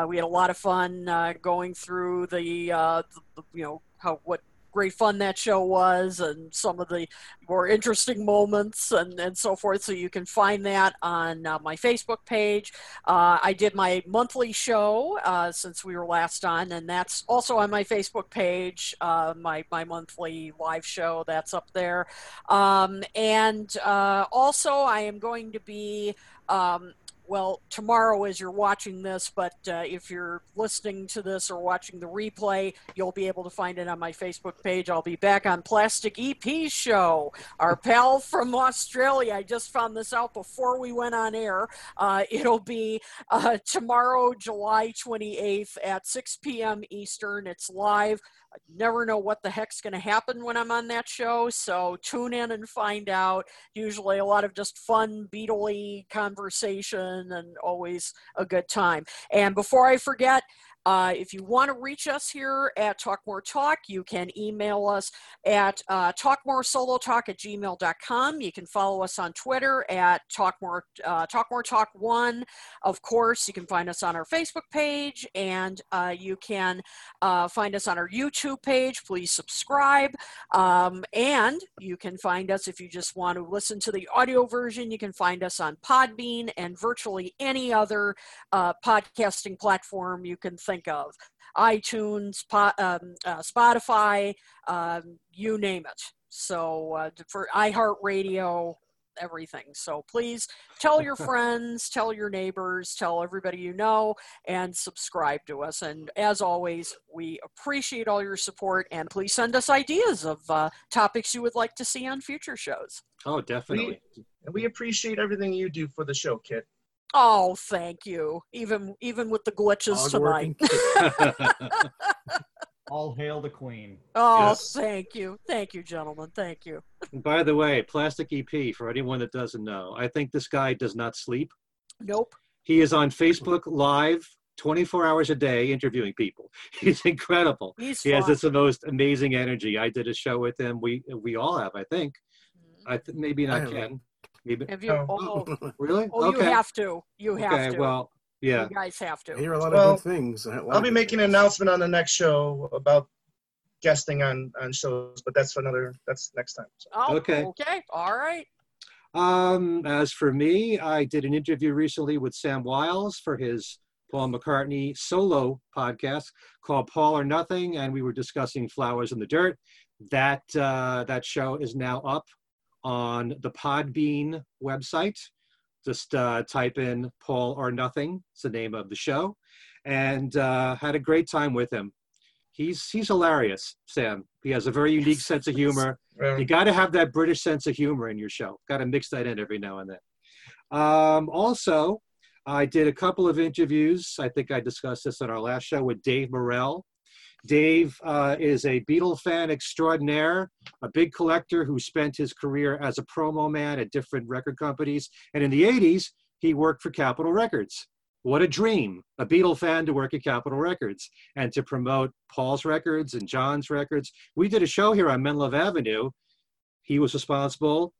We had a lot of fun going through the, the you know how what great fun that show was and some of the more interesting moments and, and so forth. So you can find that on uh, my Facebook page. Uh, I did my monthly show uh, since we were last on, and that's also on my Facebook page. Uh, my my monthly live show that's up there, um, and uh, also I am going to be. Um, well, tomorrow as you're watching this, but uh, if you're listening to this or watching the replay, you'll be able to find it on my Facebook page. I'll be back on Plastic EP show. Our pal from Australia, I just found this out before we went on air. Uh, it'll be uh, tomorrow, July 28th at 6 p.m. Eastern. It's live. I never know what the heck's going to happen when I'm on that show, so tune in and find out. Usually a lot of just fun, beatly conversation and always a good time. And before I forget, uh, if you want to reach us here at Talk More Talk, you can email us at uh, talkmoresolotalk at gmail.com. You can follow us on Twitter at Talkmore, uh, Talkmore Talk 1. Of course, you can find us on our Facebook page and uh, you can uh, find us on our YouTube page. Please subscribe. Um, and you can find us if you just want to listen to the audio version, you can find us on Podbean and virtually any other uh, podcasting platform you can of. iTunes, po- um, uh, Spotify, um, you name it. So uh, for iHeartRadio, everything. So please tell your friends, tell your neighbors, tell everybody you know, and subscribe to us. And as always, we appreciate all your support. And please send us ideas of uh, topics you would like to see on future shows. Oh, definitely. And we appreciate everything you do for the show, Kit. Oh, thank you. Even even with the glitches tonight. All hail the queen. Oh, Yes. thank you, thank you, gentlemen. Thank you. And By the way, Plastic EP, for anyone that doesn't know, I think this guy does not sleep. Nope. He is on Facebook Live 24 hours a day interviewing people. He's incredible. He's He has fun. this most amazing energy. I did a show with him. We we all have, I think. I mm-hmm. th- maybe not haven't. Ken. Maybe Have you? Oh. Oh, really? oh you okay. have to. You have okay. to. Well, yeah. You guys have to. I to. hear a lot Well, of good things. I'll be good making an announcement on the next show about guesting on on shows, but that's for another. That's next time. So. Oh, Okay. Okay. All right. Um, as for me, I did an interview recently with Sam Wiles for his Paul McCartney solo podcast called Paul or Nothing, and we were discussing flowers in the dirt. That uh, that show is now up on the Podbean website. Just uh, type in Paul or Nothing. It's the name of the show, and uh, had a great time with him. He's he's hilarious, Sam. He has a very unique sense of humor. Um, You got to have that British sense of humor in your show. Got to mix that in every now and then. Um, also, I did a couple of interviews. I think I discussed this on our last show with Dave Morrell. Dave uh, is a Beatle fan extraordinaire, a big collector who spent his career as a promo man at different record companies. And in the 80s, he worked for Capitol Records. What a dream, a Beatle fan to work at Capitol Records and to promote Paul's records and John's records. We did a show here on Menlove Avenue. He was responsible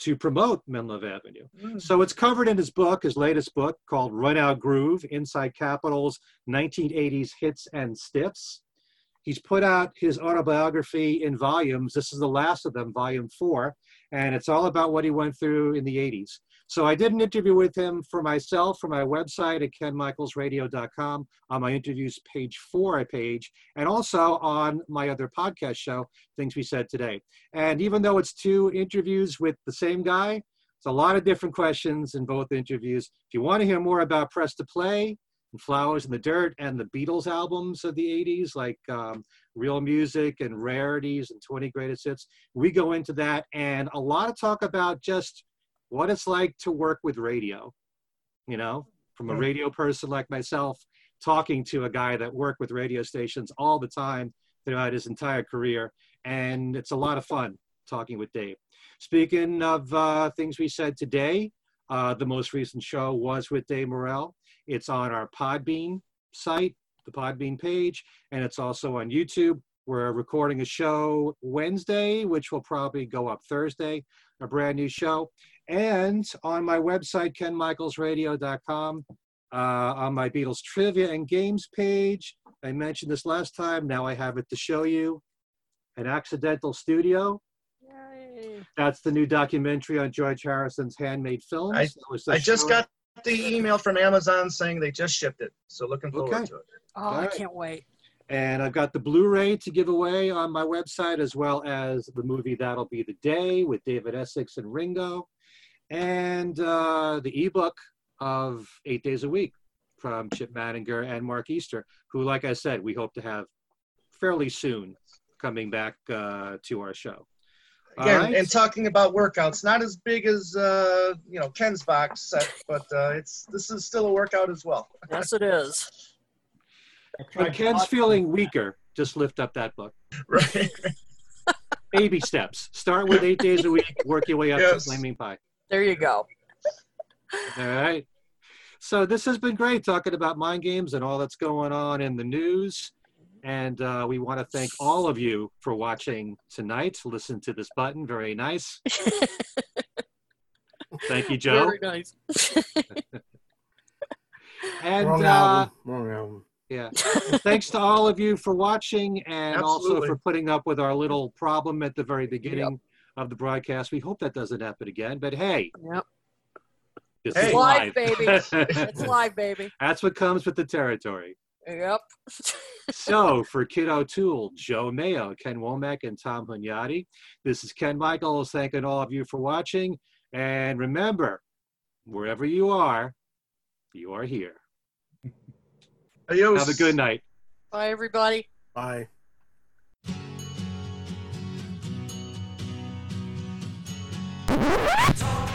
to promote Menlove Avenue. mm, So it's covered in his book, his latest book called Run Out Groove Inside Capitol's 1980s Hits and Stiffs. He's put out his autobiography in volumes. This is the last of them, volume four, and it's all about what he went through in the 80s. So I did an interview with him for myself for my website at kenmichaelsradio.com on my interviews page four page, and also on my other podcast show, Things We Said Today. And even though it's two interviews with the same guy, it's a lot of different questions in both interviews. If you want to hear more about Press to Play and Flowers in the Dirt and the Beatles albums of the 80s, like um, Real Music and Rarities and 20 Greatest Hits, we go into that and a lot of talk about just what it's like to work with radio, you know, from a radio person like myself, talking to a guy that worked with radio stations all the time throughout his entire career. And it's a lot of fun talking with Dave. Speaking of uh, things we said today, uh, the most recent show was with Dave Morrell. It's on our Podbean site, the Podbean page, and it's also on YouTube. We're recording a show Wednesday, which will probably go up Thursday, a brand new show. And on my website, kenmichaelsradio.com, uh, on my Beatles trivia and games page, I mentioned this last time. Now I have it to show you. An accidental studio. Yay. That's the new documentary on George Harrison's handmade films. I- I just shown- got the email from Amazon saying they just shipped it. So looking forward Okay. to it. Oh, All I right. can't wait. And I've got the Blu-ray to give away on my website, as well as the movie That'll Be the Day with David Essex and Ringo, and uh, the ebook of Eight Days a Week from Chip Madinger and Mark Easter, who, like I said, we hope to have fairly soon coming back uh, to our show. All Again, right? and talking about workouts, not as big as uh, you know Ken's box set, but uh, it's this is still a workout as well. Yes, it is. I When tried Ken's feeling weaker, just lift up that book. Right. Baby steps. Start with eight days a week, work your way up to Yes. Flaming Pie. There you go. All right. So this has been great talking about mind games and all that's going on in the news. And uh, we want to thank all of you for watching tonight. Listen to this button. Very nice. Thank you, Joe. Very nice. And Wrong uh, album. Wrong album. yeah, thanks to all of you for watching and also for putting up with our little problem at the very beginning of the broadcast. We hope that doesn't happen again. But hey, Yep. this Hey. is Live, live, baby. It's live, baby. That's what comes with the territory. Yep. so for Kit O'Toole, Joe Mayo, Ken Womack, and Tom Hunyadi, this is Ken Michaels thanking all of you for watching. And remember, wherever you are, you are here. Adios. Have a good night. Bye, everybody. Bye. What?